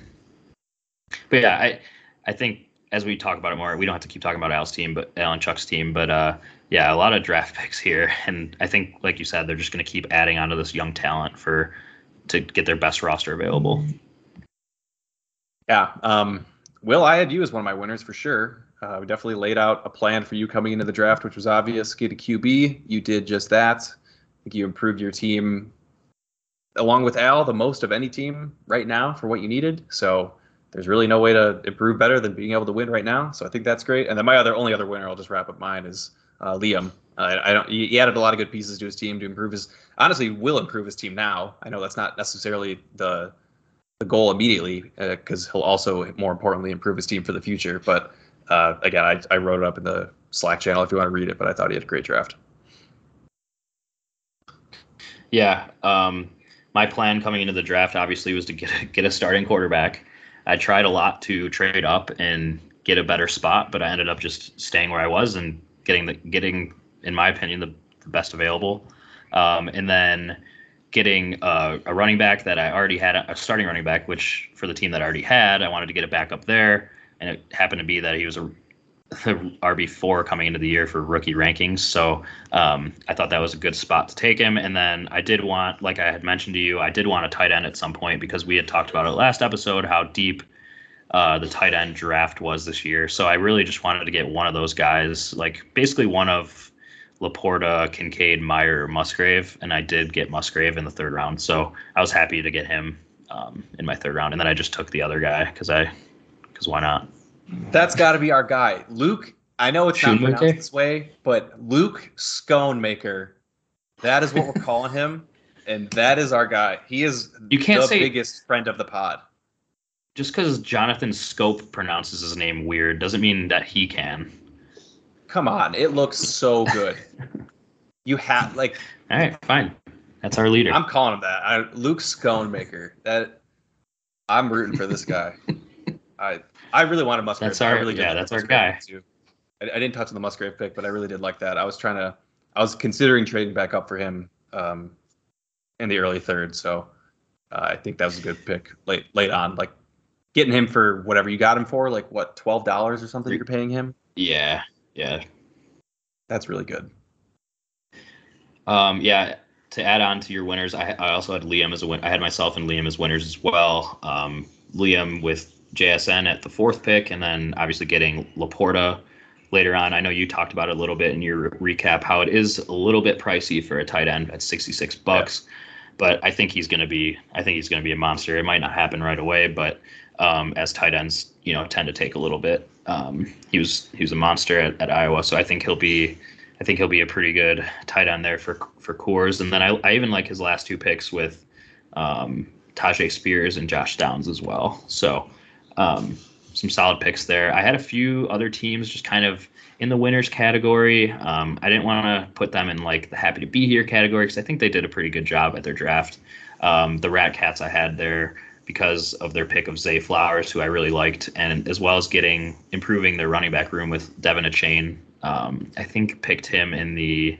but yeah, I I think as we talk about it more, we don't have to keep talking about Al's team, but Al and Chuck's team. But uh, yeah, a lot of draft picks here, and I think like you said, they're just going to keep adding onto this young talent for to get their best roster available. Yeah. Um, Will, I had you as one of my winners for sure. Uh, we definitely laid out a plan for you coming into the draft, which was obvious. Get a QB. You did just that. I think you improved your team, along with Al, the most of any team right now for what you needed. So there's really no way to improve better than being able to win right now. So I think that's great. And then my other only other winner, I'll just wrap up mine, is uh, Liam. Uh, I don't. He added a lot of good pieces to his team to improve his. Honestly, will improve his team now. I know that's not necessarily the the goal immediately because he'll also more importantly improve his team for the future. But uh, again, I, I wrote it up in the Slack channel if you want to read it. But I thought he had a great draft. Yeah. Um, my plan coming into the draft obviously was to get a, get a starting quarterback. I tried a lot to trade up and get a better spot, but I ended up just staying where I was and getting the getting, in my opinion, the, the best available. Um, and then getting a, a running back that I already had a starting running back, which for the team that I already had, I wanted to get it back up there, and it happened to be that he was a RB four coming into the year for rookie rankings. So um, I thought that was a good spot to take him. And then I did want, like I had mentioned to you, I did want a tight end at some point because we had talked about it last episode how deep uh, the tight end draft was this year. So I really just wanted to get one of those guys, like basically one of Laporta, Kincaid, Mayer, Musgrave, and I did get Musgrave in the third round. So I was happy to get him um, in my third round, and then I just took the other guy because I, because why not? That's got to be our guy, Luke. I know it's not pronounced this way, but Luke Sconemaker. That is what we're calling him, and that is our guy. He is You can't the say- biggest friend of the pod. Just because Jonathan Schoop pronounces his name weird doesn't mean that he can. Come on, it looks so good. you have like All right, fine. That's our leader. I'm calling him that. I, Luke Sconemaker. That I'm rooting for this guy. I I really wanted Musgrave. That's our- I really did yeah, that's our guy. Too. I, I didn't touch on the Musgrave pick, but I really did like that. I was trying to. I was considering trading back up for him um, in the early third. So uh, I think that was a good pick late late on. Like getting him for whatever you got him for, like what twelve dollars or something. You're paying him. yeah, yeah. That's really good. Um, yeah. To add on to your winners, I, I also had Liam as a win. I had myself and Liam as winners as well. Um, Liam with JSN at the fourth pick, and then obviously getting Laporta later on. I know you talked about it a little bit in your recap how it is a little bit pricey for a tight end at 66 bucks, but I think he's going to be. I think he's going to be a monster. It might not happen right away, but um, as tight ends, you know, tend to take a little bit. Um, he was he was a monster at, at Iowa, so I think he'll be I think he'll be a pretty good tight end there for for Coors. And then I, I even like his last two picks with um, Tyjae Spears and Josh Downs as well. So um, some solid picks there. I had a few other teams just kind of in the winners category. Um, I didn't want to put them in like the happy to be here category because I think they did a pretty good job at their draft. Um, the Rat Cats I had there because of their pick of Zay Flowers, who I really liked, and as well as getting improving their running back room with De'Von Achane. Um, I think picked him in the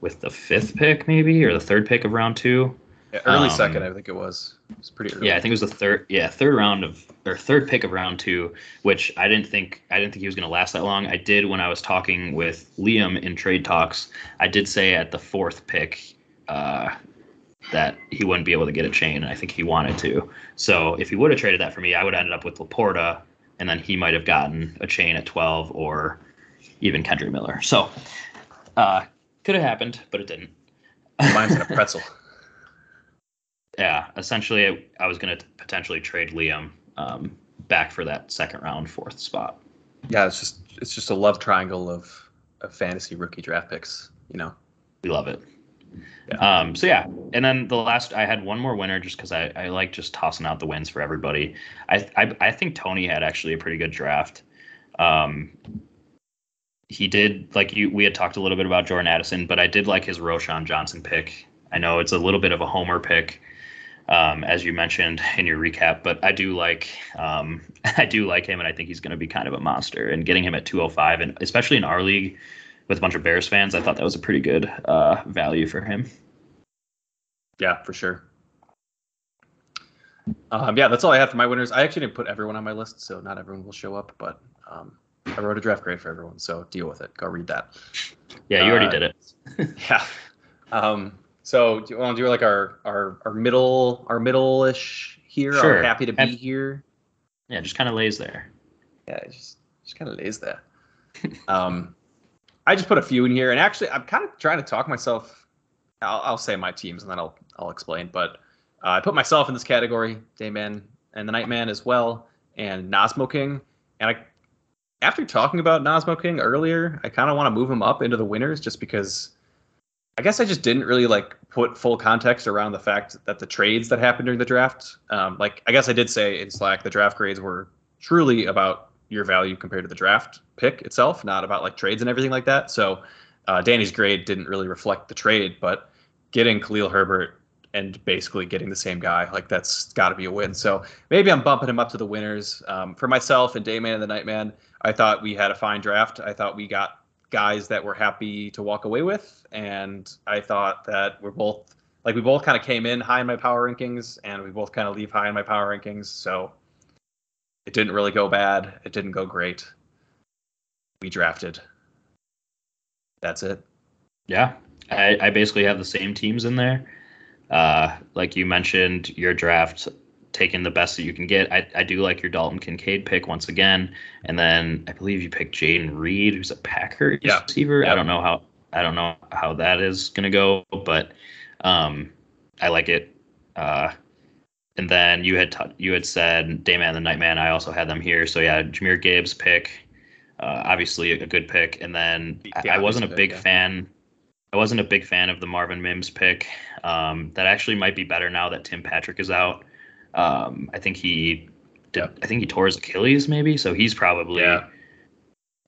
with the fifth pick maybe or the third pick of round two. Yeah, early Um, second, I think it was. It was pretty early. Yeah, I think it was the third. Yeah, third round of or third pick of round two, which I didn't think I didn't think he was going to last that long. I did when I was talking with Liam in trade talks. I did say at the fourth pick uh, that he wouldn't be able to get Achane, and I think he wanted to. So if he would have traded that for me, I would have ended up with Laporta and then he might have gotten Achane at 12 or even Kendre Miller. So uh, could have happened, but it didn't. Mine's in a pretzel. yeah, essentially, I, I was going to potentially trade Liam um, back for that second round fourth spot. Yeah, it's just it's just a love triangle of, of fantasy rookie draft picks. You know, we love it. Yeah. Um, so yeah, and then the last I had one more winner just because I, I like just tossing out the wins for everybody. I, I I think Tony had actually a pretty good draft. Um, he did like you we had talked a little bit about Jordan Addison, but I did like his Roschon Johnson pick. I know it's a little bit of a homer pick, um, as you mentioned in your recap, but I do like um, I do like him, and I think he's going to be kind of a monster. And getting him at 205, and especially in our league with a bunch of Bears fans, I thought that was a pretty good uh, value for him. Yeah, for sure. Um, yeah, that's all I have for my winners. I actually didn't put everyone on my list, so not everyone will show up, but um, I wrote a draft grade for everyone, so deal with it. Go read that. Yeah, you already uh, did it. yeah. Um, so do you want to do like our our our middle our middle ish here? Sure. Happy to be here. Yeah, just kind of lays there. Yeah, just just kind of lays there. um, I just put a few in here, and actually, I'm kind of trying to talk myself. I'll, I'll say my teams, and then I'll I'll explain. But uh, I put myself in this category, Dayman and the Nightman as well, and Nazmo King, and I after talking about Nazmo King earlier, I kind of want to move him up into the winners just because I guess I just didn't really like put full context around the fact that the trades that happened during the draft. Um, like I guess I did say in Slack the draft grades were truly about your value compared to the draft pick itself, not about like trades and everything like that. So uh, Danny's grade didn't really reflect the trade, but getting Khalil Herbert and basically getting the same guy. Like that's got to be a win. So maybe I'm bumping him up to the winners. Um, for myself and Dayman and the Nightman, I thought we had a fine draft. I thought we got guys that we're happy to walk away with, and I thought that we're both like we both kind of came in high in my power rankings, and we both kind of leave high in my power rankings. So it didn't really go bad. It didn't go great. We drafted. That's it. Yeah, I, I basically have the same teams in there. Uh, like you mentioned, your draft taking the best that you can get. I, I do like your Dalton Kincaid pick once again, and then I believe you picked Jayden Reed, who's a Packer yeah. receiver. Yeah. I don't know how I don't know how that is gonna go, but um, I like it. Uh, and then you had t- you had said Dayman and the Nightman. I also had them here. So yeah, Jahmyr Gibbs pick, uh, obviously a good pick. And then I, I wasn't a big yeah. fan I wasn't a big fan of the Marvin Mims pick. Um, that actually might be better now that Tim Patrick is out. Um, I think he. I think he tore his Achilles, maybe. So he's probably yeah.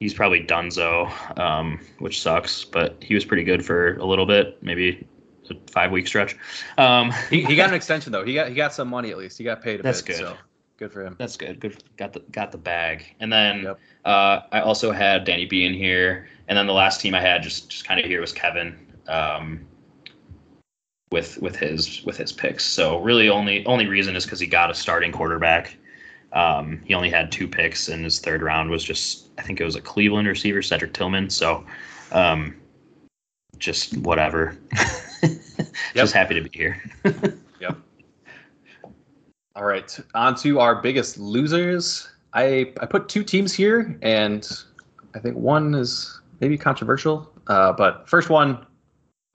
he's probably Dunzo, um, which sucks. But he was pretty good for a little bit, maybe a five week stretch. Um, he, he got an extension though. He got he got some money at least. He got paid. that's bit, good. So good for him. That's good. Good. Got the got the bag. And then yep. uh, I also had Danny B in here. And then the last team I had just just kind of here was Kevin. Um, with with his with his picks. So really, only only reason is because he got a starting quarterback. Um, he only had two picks, and his third round was just I think it was a Cleveland receiver, Cedric Tillman. So um, just whatever. just happy to be here. yep. All right, on to our biggest losers. I I put two teams here, and I think one is maybe controversial. Uh, but first one,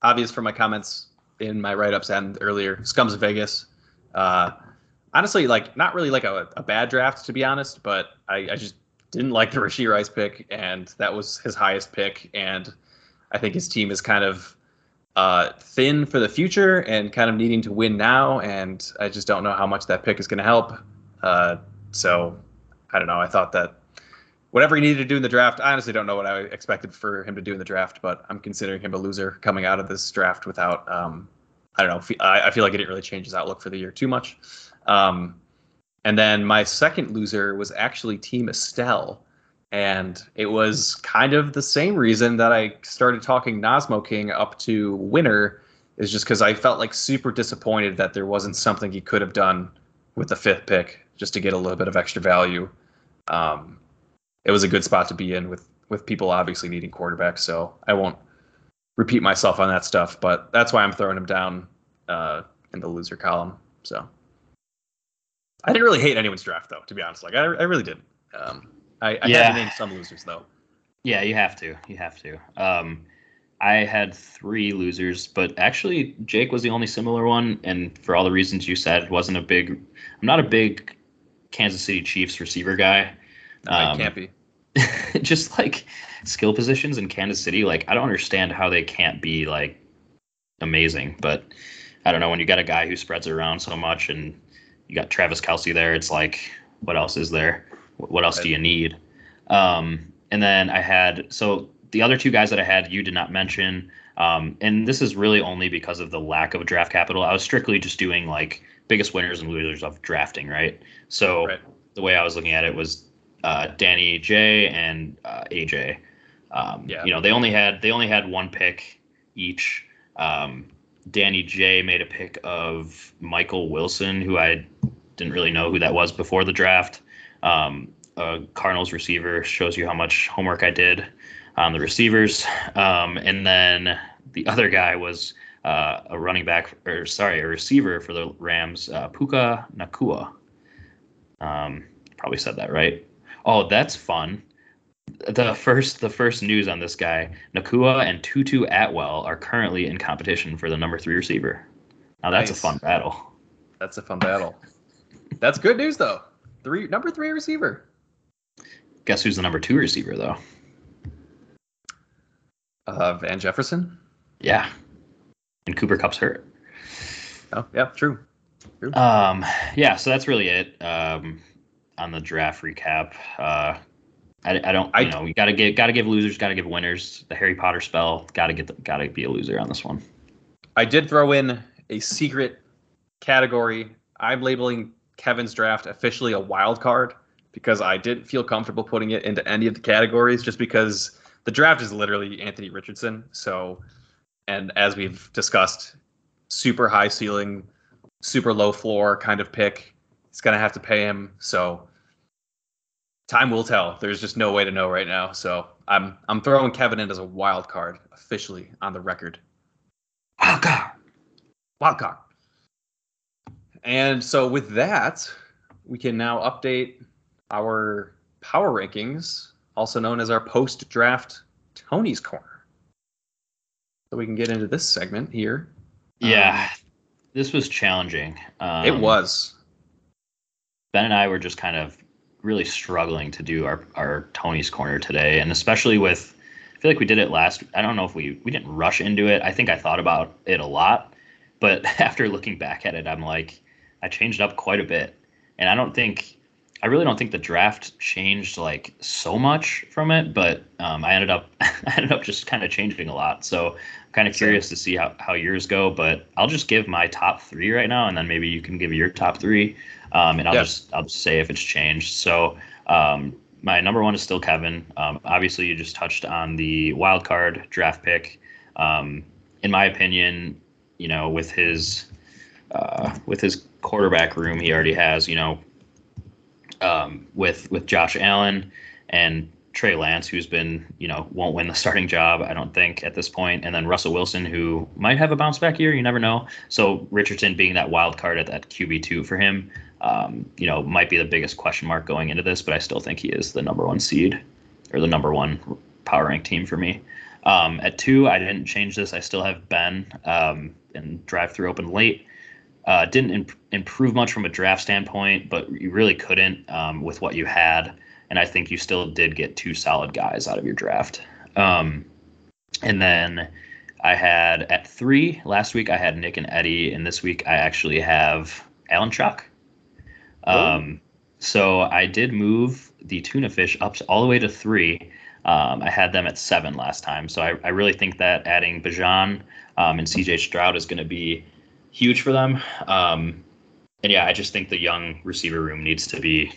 obvious from my comments in my write-ups and earlier, Scums of Vegas. Uh, honestly, like not really like a, a, bad draft to be honest, but I, I just didn't like the Rashee Rice pick, and that was his highest pick, and I think his team is kind of uh, thin for the future and kind of needing to win now, and I just don't know how much that pick is going to help. Uh, so I don't know. I thought that whatever he needed to do in the draft. I honestly don't know what I expected for him to do in the draft, but I'm considering him a loser coming out of this draft without. Um, I don't know. I, feel like it didn't really change his outlook for the year too much. Um, and then my second loser was actually Team Estelle. And it was kind of the same reason that I started talking Nazmo King up to winner, is just because I felt like super disappointed that there wasn't something he could have done with the fifth pick just to get a little bit of extra value. Um, it was a good spot to be in with with people obviously needing quarterbacks. So I won't repeat myself on that stuff, but that's why I'm throwing him down uh, in the loser column. So I didn't really hate anyone's draft though, to be honest. Like I, I really didn't. Um, I, I Yeah. have to name some losers though. Yeah, you have to. You have to. Um, I had three losers, but actually Jake was the only similar one, and for all the reasons you said, it wasn't a big. I'm not a big Kansas City Chiefs receiver guy. No, it Um, can't be. just like skill positions in Kansas City, like I don't understand how they can't be like amazing. But I don't know when you got a guy who spreads around so much, and you got Travis Kelce there. It's like, what else is there? What else do you need? Um, and then I had so the other two guys that I had you did not mention, um, and this is really only because of the lack of draft capital. I was strictly just doing like biggest winners and losers of drafting, right? So Right. the way I was looking at it was uh, Danny J and uh, AJ. Um, Yeah. You know, they only had they only had one pick each. Um, Danny J made a pick of Michael Wilson, who I didn't really know who that was before the draft. Um, a Cardinals receiver shows you how much homework I did on the receivers. Um, and then the other guy was uh, a running back, or sorry, a receiver for the Rams, uh, Puka Nacua. Um, probably said that right. Oh, that's fun. The first the first news on this guy, Nacua and Tutu Atwell are currently in competition for the number three receiver. Now that's Nice. a fun battle. That's a fun battle. That's good news though. Three number three receiver. Guess who's the number two receiver though? Uh, Van Jefferson. Yeah. And Cooper Kupp's hurt. Oh yeah, true. Um, yeah, so that's really it. Um, on the draft recap. Uh, I, I don't, I- you know, we gotta give, gotta give losers, gotta give winners. The Harry Potter spell, gotta get, the, gotta be a loser on this one. I did throw in a secret category. I'm labeling Kevin's draft officially a wild card because I didn't feel comfortable putting it into any of the categories just because the draft is literally Anthony Richardson. So, and as we've discussed, super high ceiling, super low floor kind of pick. It's going to have to pay him. So, time will tell. There's just no way to know right now. So, I'm I'm throwing Kevin in as a wild card officially on the record. Oh God. Wild card. And so with that, we can now update our power rankings, also known as our post-draft Tony's Corner. So we can get into this segment here. Yeah, this was challenging. Um, it was. Ben and I were just kind of really struggling to do our, our Tony's corner today, and especially with I feel like we did it last. I don't know if we we didn't rush into it. I think I thought about it a lot, but after looking back at it, I'm like I changed up quite a bit, and I don't think I really don't think the draft changed like so much from it, but um, I ended up I ended up just kind of changing a lot. So I'm kind of curious to see how, how yours go, but I'll just give my top three right now, and then maybe you can give your top three, um, and I'll Yeah. just I'll just say if it's changed. So um, my number one is still Kevin. Um, obviously, you just touched on the wild card draft pick. Um, in my opinion, you know, with his uh, with his quarterback room he already has, you know, um, with with Josh Allen and Trey Lance, who's been, you know, won't win the starting job, I don't think at this point, and then Russell Wilson, who might have a bounce back year, you never know. So Richardson being that wild card at that QB two for him, um, you know, might be the biggest question mark going into this, but I still think he is the number one seed or the number one power rank team for me. Um, at two, I didn't change this. I still have Ben um, and drive through open late. Uh, didn't imp- improve much from a draft standpoint, but you really couldn't um, with what you had. And I think you still did get two solid guys out of your draft. Um, and then I had at three last week, I had Nick and Eddie, and this week I actually have Al and Chuck. Um, so I did move the tuna fish up all the way to three. Um, I had them at seven last time, so I, I really think that adding Bijan um, and CJ Stroud is going to be huge for them. Um, and yeah, I just think the young receiver room needs to be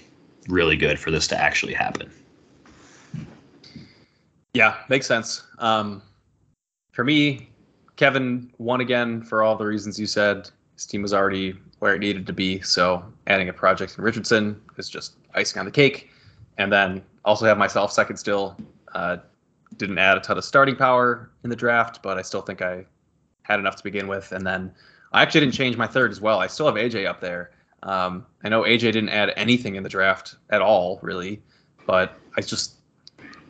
really good for this to actually happen. Yeah, makes sense. Um, for me, Kevin won again for all the reasons you said. His team was already where it needed to be, so adding a project in Richardson is just icing on the cake. And then also have myself second still. Uh, didn't add a ton of starting power in the draft, but I still think I had enough to begin with. And then I actually didn't change my third as well. I still have AJ up there. Um, I know AJ didn't add anything in the draft at all, really. but I just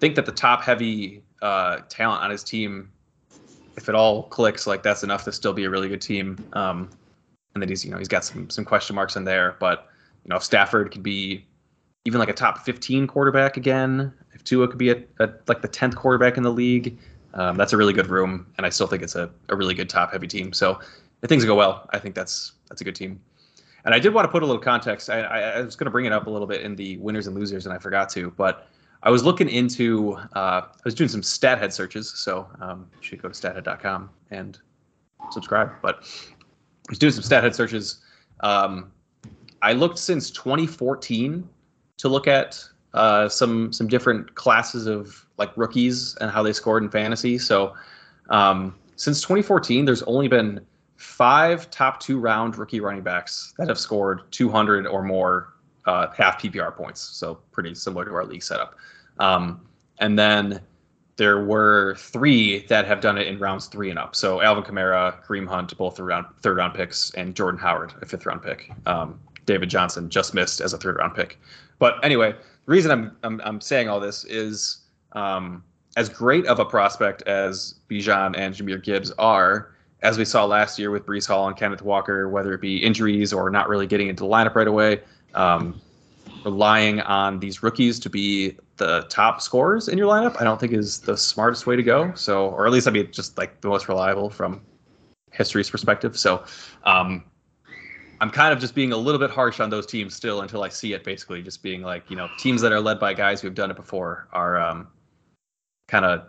think that the top heavy uh, talent on his team, if it all clicks, like that's enough to still be a really good team. Um, and then he's you know he's got some some question marks in there, but you know if Stafford could be even like a top 15 quarterback again, if Tua could be a, a like the 10th quarterback in the league, um, that's a really good room, and I still think it's a, a really good top heavy team. So if things go well, I think that's that's a good team. And I did want to put a little context. I, I, I was going to bring it up a little bit in the winners and losers, and I forgot to. But I was looking into, uh, I was doing some StatHead searches, so um, you should go to stathead.com and subscribe. But I was doing some StatHead searches. Um, I looked since 2014 to look at uh, some some different classes of like rookies and how they scored in fantasy. So um, since 2014, there's only been five top two round rookie running backs that have scored 200 or more uh, half PPR points. So pretty similar to our league setup. Um, and then there were three that have done it in rounds three and up. So Alvin Kamara, Kareem Hunt, both third round, third round picks, and Jordan Howard, a fifth round pick. Um, David Johnson just missed as a third round pick. But anyway, the reason I'm I'm, I'm saying all this is um, as great of a prospect as Bijan and Jahmyr Gibbs are, as we saw last year with Breece Hall and Kenneth Walker, whether it be injuries or not really getting into the lineup right away, um, relying on these rookies to be the top scorers in your lineup, I don't think is the smartest way to go. So, or at least I mean, just like the most reliable from history's perspective. So, um, I'm kind of just being a little bit harsh on those teams still until I see it. Basically, just being like, you know, teams that are led by guys who have done it before are um, kind of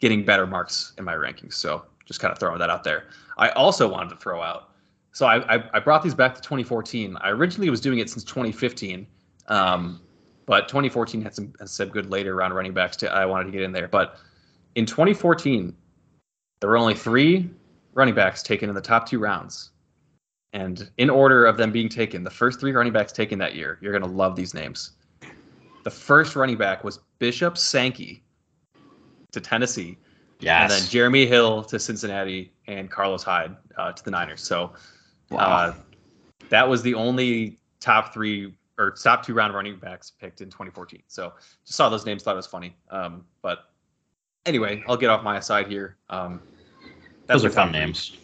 getting better marks in my rankings. So, just kind of throwing that out there. I also wanted to throw out. So I, I, I brought these back to 2014. I originally was doing it since 2015, um, but 2014 had some, had some good later round running backs. To, I wanted to get in there, but in 2014, there were only three running backs taken in the top two rounds. And in order of them being taken, the first three running backs taken that year, you're going to love these names. The first running back was Bishop Sankey to Tennessee. Yes. And then Jeremy Hill to Cincinnati and Carlos Hyde uh, to the Niners. So Wow. uh, that was the only top three or top two round running backs picked in 2014. So just saw those names, thought it was funny. Um, but anyway, I'll get off my side here. Um, Those are fun three. names.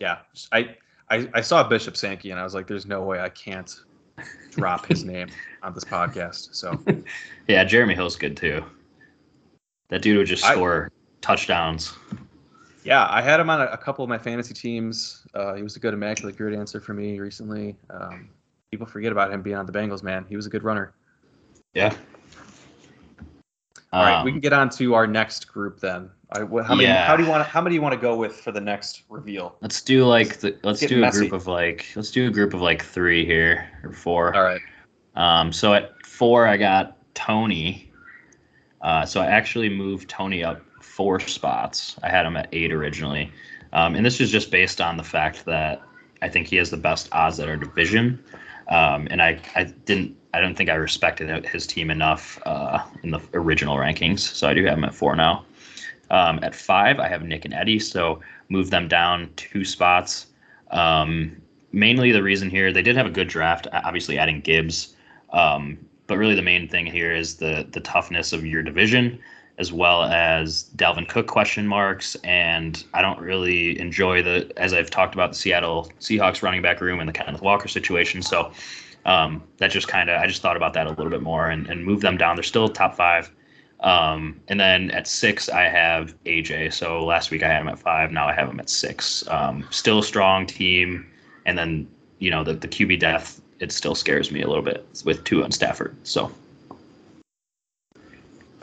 Yeah, I, I I saw Bishop Sankey and I was like, there's no way I can't drop his name on this podcast. So Yeah, Jeremy Hill's good too. That dude would just score touchdowns. yeah, I had him on a, a couple of my fantasy teams. Uh, he was a good immaculate grid answer for me recently. Um, people forget about him being on the Bengals, man. He was a good runner. Yeah. All right, Um, we can get on to our next group then. I, what, how many? Yeah. How do you want? How many do you want to go with for the next reveal? Let's do like the, let's do a messy. group of like let's do a group of like three here or four. All right. Um, so at four, I got Tony. Uh, so I actually moved Tony up four spots. I had him at eight originally, um, and this is just based on the fact that I think he has the best odds at our division, um, and I I didn't I don't think I respected his team enough uh, in the original rankings, so I do have him at four now. Um, at five, I have Nick and Eddie, so move them down two spots. Um, mainly the reason here, they did have a good draft, obviously adding Gibbs. Um, but really, the main thing here is the the toughness of your division, as well as Dalvin Cook question marks. And I don't really enjoy the, as I've talked about, the Seattle Seahawks running back room and the Kenneth Walker situation. So um, that just kind of, I just thought about that a little bit more and, and move them down. They're still top five. Um, and then at six, I have AJ. So last week I had him at five. Now I have him at six. Um, still a strong team. And then, you know, the, the QB death, it still scares me a little bit with Tua and Stafford. So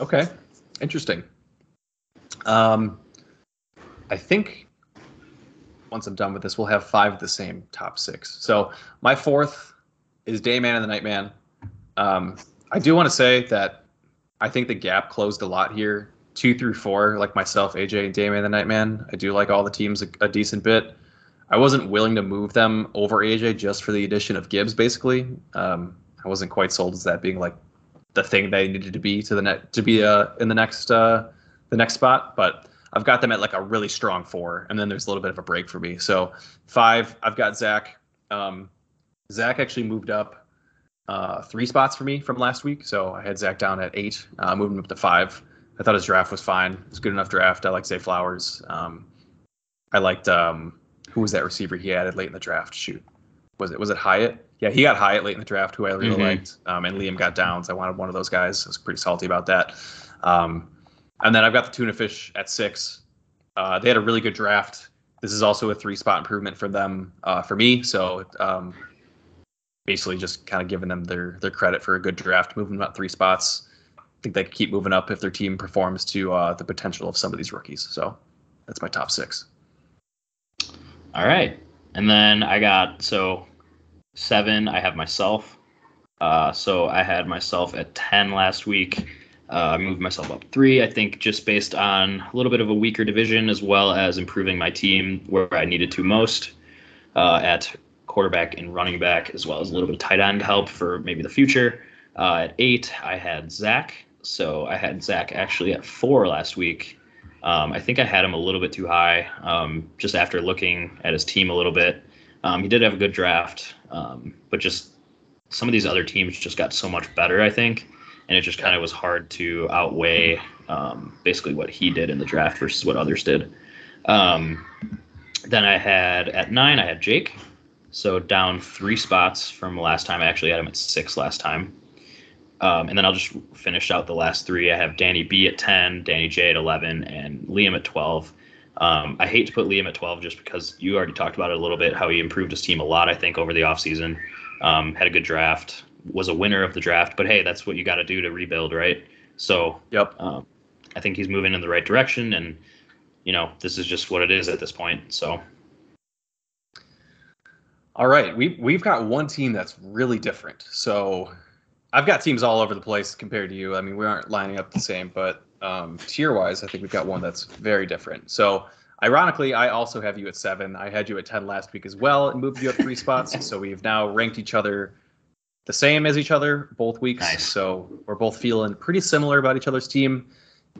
Okay. Interesting. Um, I think once I'm done with this, we'll have five of the same top six. So my fourth is Dayman and the Nightman. Um, I do want to say that I think the gap closed a lot here. Two through four, like myself, AJ, and Dayman and the Nightman. I do like all the teams a, a decent bit. I wasn't willing to move them over AJ just for the addition of Gibbs, basically. Um, I wasn't quite sold as that being like the thing they needed to be to the net to be uh, in the next uh, the next spot. But I've got them at like a really strong four, and then there's a little bit of a break for me. So five, I've got Zach. Um, Zach actually moved up uh, three spots for me from last week. So I had Zach down at eight, uh, moving up to five. I thought his draft was fine. It's good enough draft. I like Zay Flowers. Um, I liked um, who was that receiver he added late in the draft? Shoot, was it was it Hyatt? Yeah, he got Hyatt late in the draft, who I really Mhm. liked. Um, and Liam got Downs. I wanted one of those guys. I was pretty salty about that. Um, and then I've got the tuna fish at six. Uh, they had a really good draft. This is also a three spot improvement for them uh, for me. So um, basically, just kind of giving them their their credit for a good draft, moving them up three spots. I think they could keep moving up if their team performs to uh, the potential of some of these rookies. So that's my top six. All right. And then I got so seven, I have myself. Uh, so I had myself at 10 last week. Uh, I moved myself up three, I think, just based on a little bit of a weaker division as well as improving my team where I needed to most uh, at quarterback and running back, as well as a little bit of tight end help for maybe the future. Uh, at eight, I had Zach. So I had Zach actually at four last week. Um, I think I had him a little bit too high, um, just after looking at his team a little bit. Um, he did have a good draft, um, but just some of these other teams just got so much better, I think, and it just kind of was hard to outweigh um, basically what he did in the draft versus what others did. Um, then I had at nine, I had Jake, so down three spots from last time. I actually had him at six last time. Um, and then I'll just finish out the last three. I have Danny B at 10, Danny J at 11, and Liam at 12. Um, I hate to put Liam at 12 just because you already talked about it a little bit, how he improved his team a lot, I think, over the offseason. Um, had a good draft, was a winner of the draft, but hey, that's what you got to do to rebuild, right? So Yep. um, I think he's moving in the right direction, and, you know, this is just what it is at this point. So, All right, we we've got one team that's really different. So I've got teams all over the place compared to you. I mean, we aren't lining up the same, but um, tier wise, I think we've got one that's very different. So ironically, I also have you at seven. I had you at ten last week as well, and moved you up three spots. So we've now ranked each other the same as each other both weeks. Nice. So we're both feeling pretty similar about each other's team.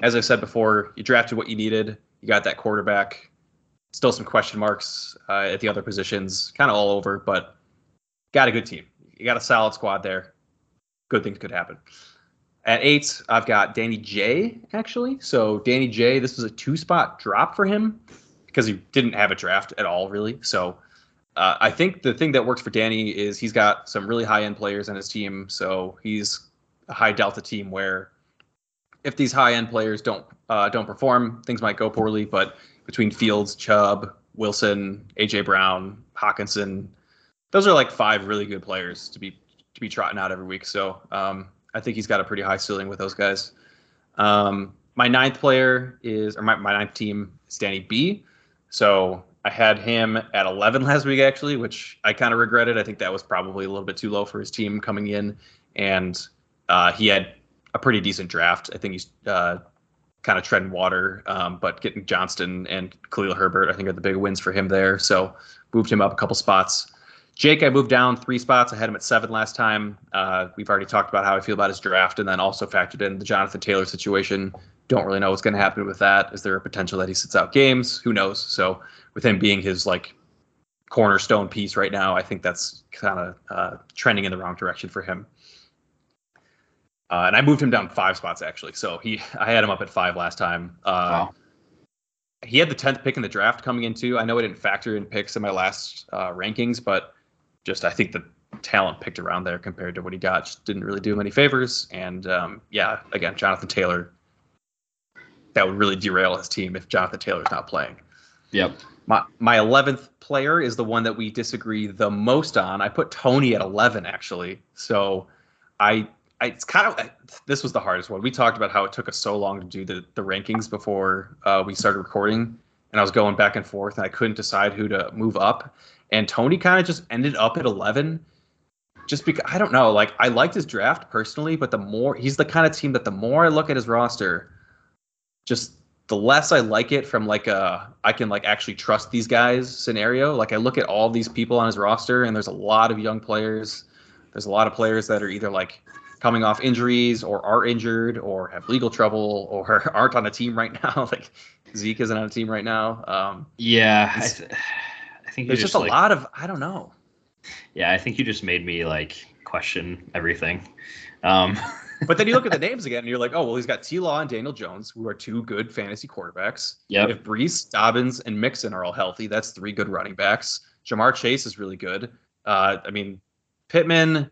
As I said before, you drafted what you needed. You got that quarterback. Still some question marks uh, at the other positions, kind of all over, but got a good team. You got a solid squad there. Good things could happen. At eight, I've got Danny J, actually. So, Danny J, this was a two spot drop for him because he didn't have a draft at all, really. So, uh, I think the thing that works for Danny is he's got some really high end players on his team. So, he's a high delta team where if these high end players don't uh, don't perform, things might go poorly. But between Fields, Chubb, Wilson, AJ Brown, Hockenson, those are like five really good players to be to be trotting out every week. So um, I think he's got a pretty high ceiling with those guys. Um, my ninth player is, or my, my ninth team is Danny B. So I had him at 11 last week, actually, which I kind of regretted. I think that was probably a little bit too low for his team coming in. And uh, he had a pretty decent draft. I think he's uh, kind of treading water, um, but getting Johnston and Khalil Herbert, I think, are the big wins for him there. So moved him up a couple spots. Jake, I moved down three spots. I had him at seven last time. Uh, we've already talked about how I feel about his draft, and then also factored in the Jonathan Taylor situation. Don't really know what's going to happen with that. Is there a potential that he sits out games? Who knows? So with him being his like cornerstone piece right now, I think that's kind of uh, trending in the wrong direction for him. Uh, and I moved him down five spots actually. So he, I had him up at five last time. Uh, Wow. He had the tenth pick in the draft coming in too. I know I didn't factor in picks in my last uh, rankings, but just I think the talent picked around there compared to what he got just didn't really do him any favors. And um, yeah, again, Jonathan Taylor, that would really derail his team if Jonathan Taylor's not playing. yep. My my eleventh player is the one that we disagree the most on. I put Tony at eleven actually. So I, I it's kind of this was the hardest one. We talked about how it took us so long to do the the rankings before uh, we started recording, and I was going back and forth, and I couldn't decide who to move up. And Tony kind of just ended up at eleven. Just because I don't know, like I liked his draft personally, but the more he's the kind of team that the more I look at his roster, just the less I like it from like a I can like actually trust these guys scenario. Like I look at all these people on his roster and there's a lot of young players. There's a lot of players that are either like coming off injuries or are injured or have legal trouble or aren't on a team right now. like Zeke isn't on a team right now. Um, Yeah. I, It's- th- I think there's just, just a like, lot of I don't know. Yeah, I think you just made me like question everything. Um, but then you look at the names again, and you're like, oh well, he's got T. Law and Daniel Jones, who are two good fantasy quarterbacks. Yeah. If Breece, Dobbins, and Mixon are all healthy, that's three good running backs. Ja'Marr Chase is really good. Uh, I mean, Pittman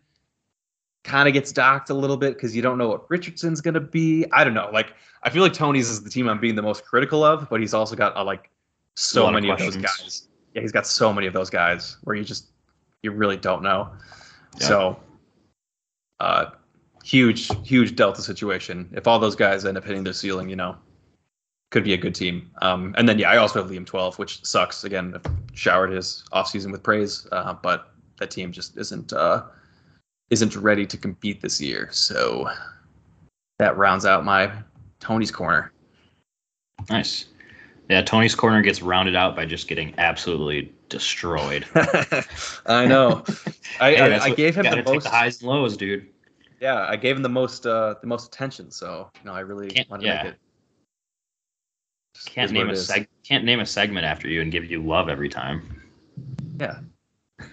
kind of gets docked a little bit because you don't know what Richardson's going to be. I don't know. Like, I feel like Tony's is the team I'm being the most critical of, but he's also got uh, like so lot of many of, those guys. Yeah, he's got so many of those guys where you just you really don't know. Yeah. So, uh, huge, huge delta situation. If all those guys end up hitting their ceiling, you know, could be a good team. Um, and then yeah, I also have Liam 12, which sucks. Again, I've showered his offseason with praise, uh, but that team just isn't uh, isn't ready to compete this year. So that rounds out my Tony's corner. nice. Yeah, Tony's corner gets rounded out by just getting absolutely destroyed. I know. I, Hey, I, I gave him the most. the highs and lows, dude. Yeah, I gave him the most uh, the most attention. So you know, I really Can't- wanted to yeah. make it. Just Can't name a seg- can't name a segment after you and give you love every time. Yeah.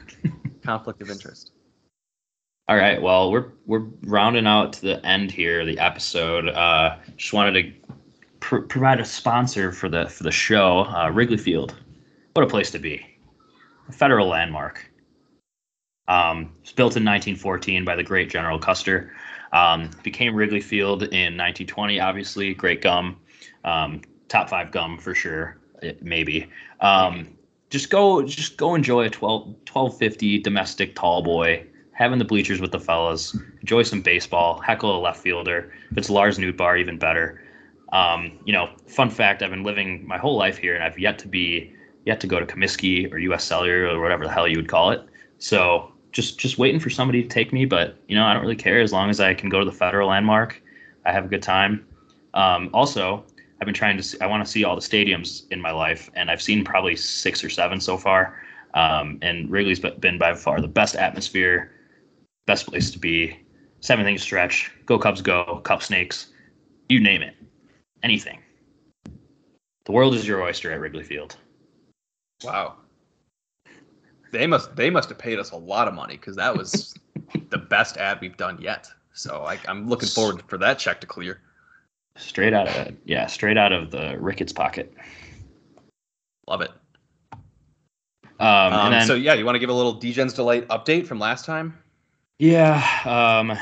Conflict of interest. All right. Well, we're we're rounding out to the end here, the episode. Uh, just wanted to pr- provide a sponsor for the for the show, uh, Wrigley Field. What a place to be! A federal landmark. Um, it was built in 1914 by the great General Custer. Um, became Wrigley Field in 1920. Obviously, great gum, um, top five gum for sure. It, maybe. Um, just go, just go enjoy a 12 1250 domestic tall boy having the bleachers with the fellas, enjoy some baseball, heckle a left fielder. If it's Lars Nootbaar, even better. Um, you know, fun fact: I've been living my whole life here, and I've yet to be yet to go to Comiskey or U.S. Cellular or whatever the hell you would call it. So just just waiting for somebody to take me, but you know, I don't really care as long as I can go to the federal landmark. I have a good time. Um, also, I've been trying to. See, I want to see all the stadiums in my life, and I've seen probably six or seven so far. Um, and Wrigley's be- been by far the best atmosphere, best place to be. Seventh inning stretch. Go Cubs, go Cup Snakes. You name it, anything. The world is your oyster at Wrigley Field. Wow. They must they must have paid us a lot of money because that was the best ad we've done yet. So I, I'm looking forward for that check to clear. Straight out of yeah, straight out of the Ricketts pocket. Love it. Um, Um, and then so yeah, you want to give a little Degen's delight update from last time? Yeah, um,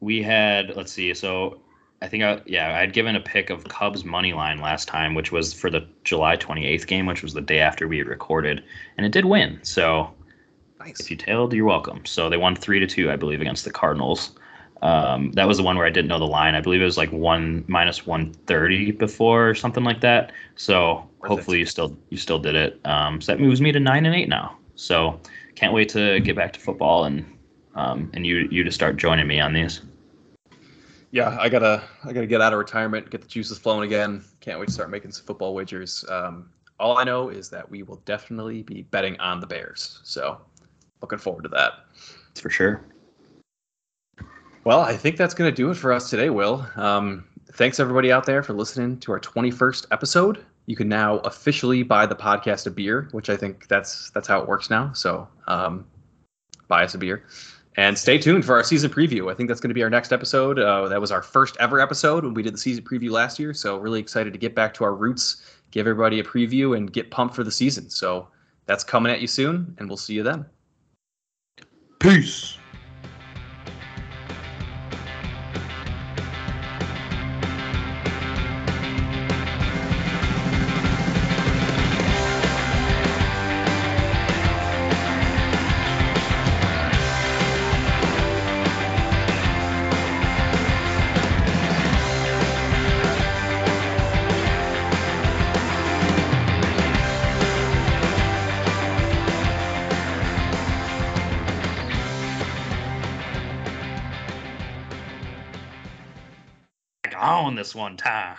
we had let's see. So I think I yeah I'd given a pick of Cubs money line last time, which was for the July 28th game, which was the day after we had recorded, and it did win. So Nice. if you tailed, you're welcome. So they won three to two, I believe, against the Cardinals. Um, that was the one where I didn't know the line. I believe it was like one minus one thirty before or something like that. So Worth hopefully you still you still did it. Um, so that moves me to nine and eight now. So can't wait to get back to football and um, and you you to start joining me on these. Yeah, I gotta I gotta get out of retirement, get the juices flowing again. Can't wait to start making some football wagers. Um, all I know is that we will definitely be betting on the Bears. So looking forward to that. for sure. Well, I think that's going to do it for us today, Will. Um, thanks everybody out there for listening to our 21st episode. You can now officially buy the podcast a beer, which I think that's that's how it works now. So um, buy us a beer, and stay tuned for our season preview. I think that's going to be our next episode. Uh, that was our first ever episode when we did the season preview last year. So really excited to get back to our roots, give everybody a preview, and get pumped for the season. So that's coming at you soon, and we'll see you then. Peace. One time.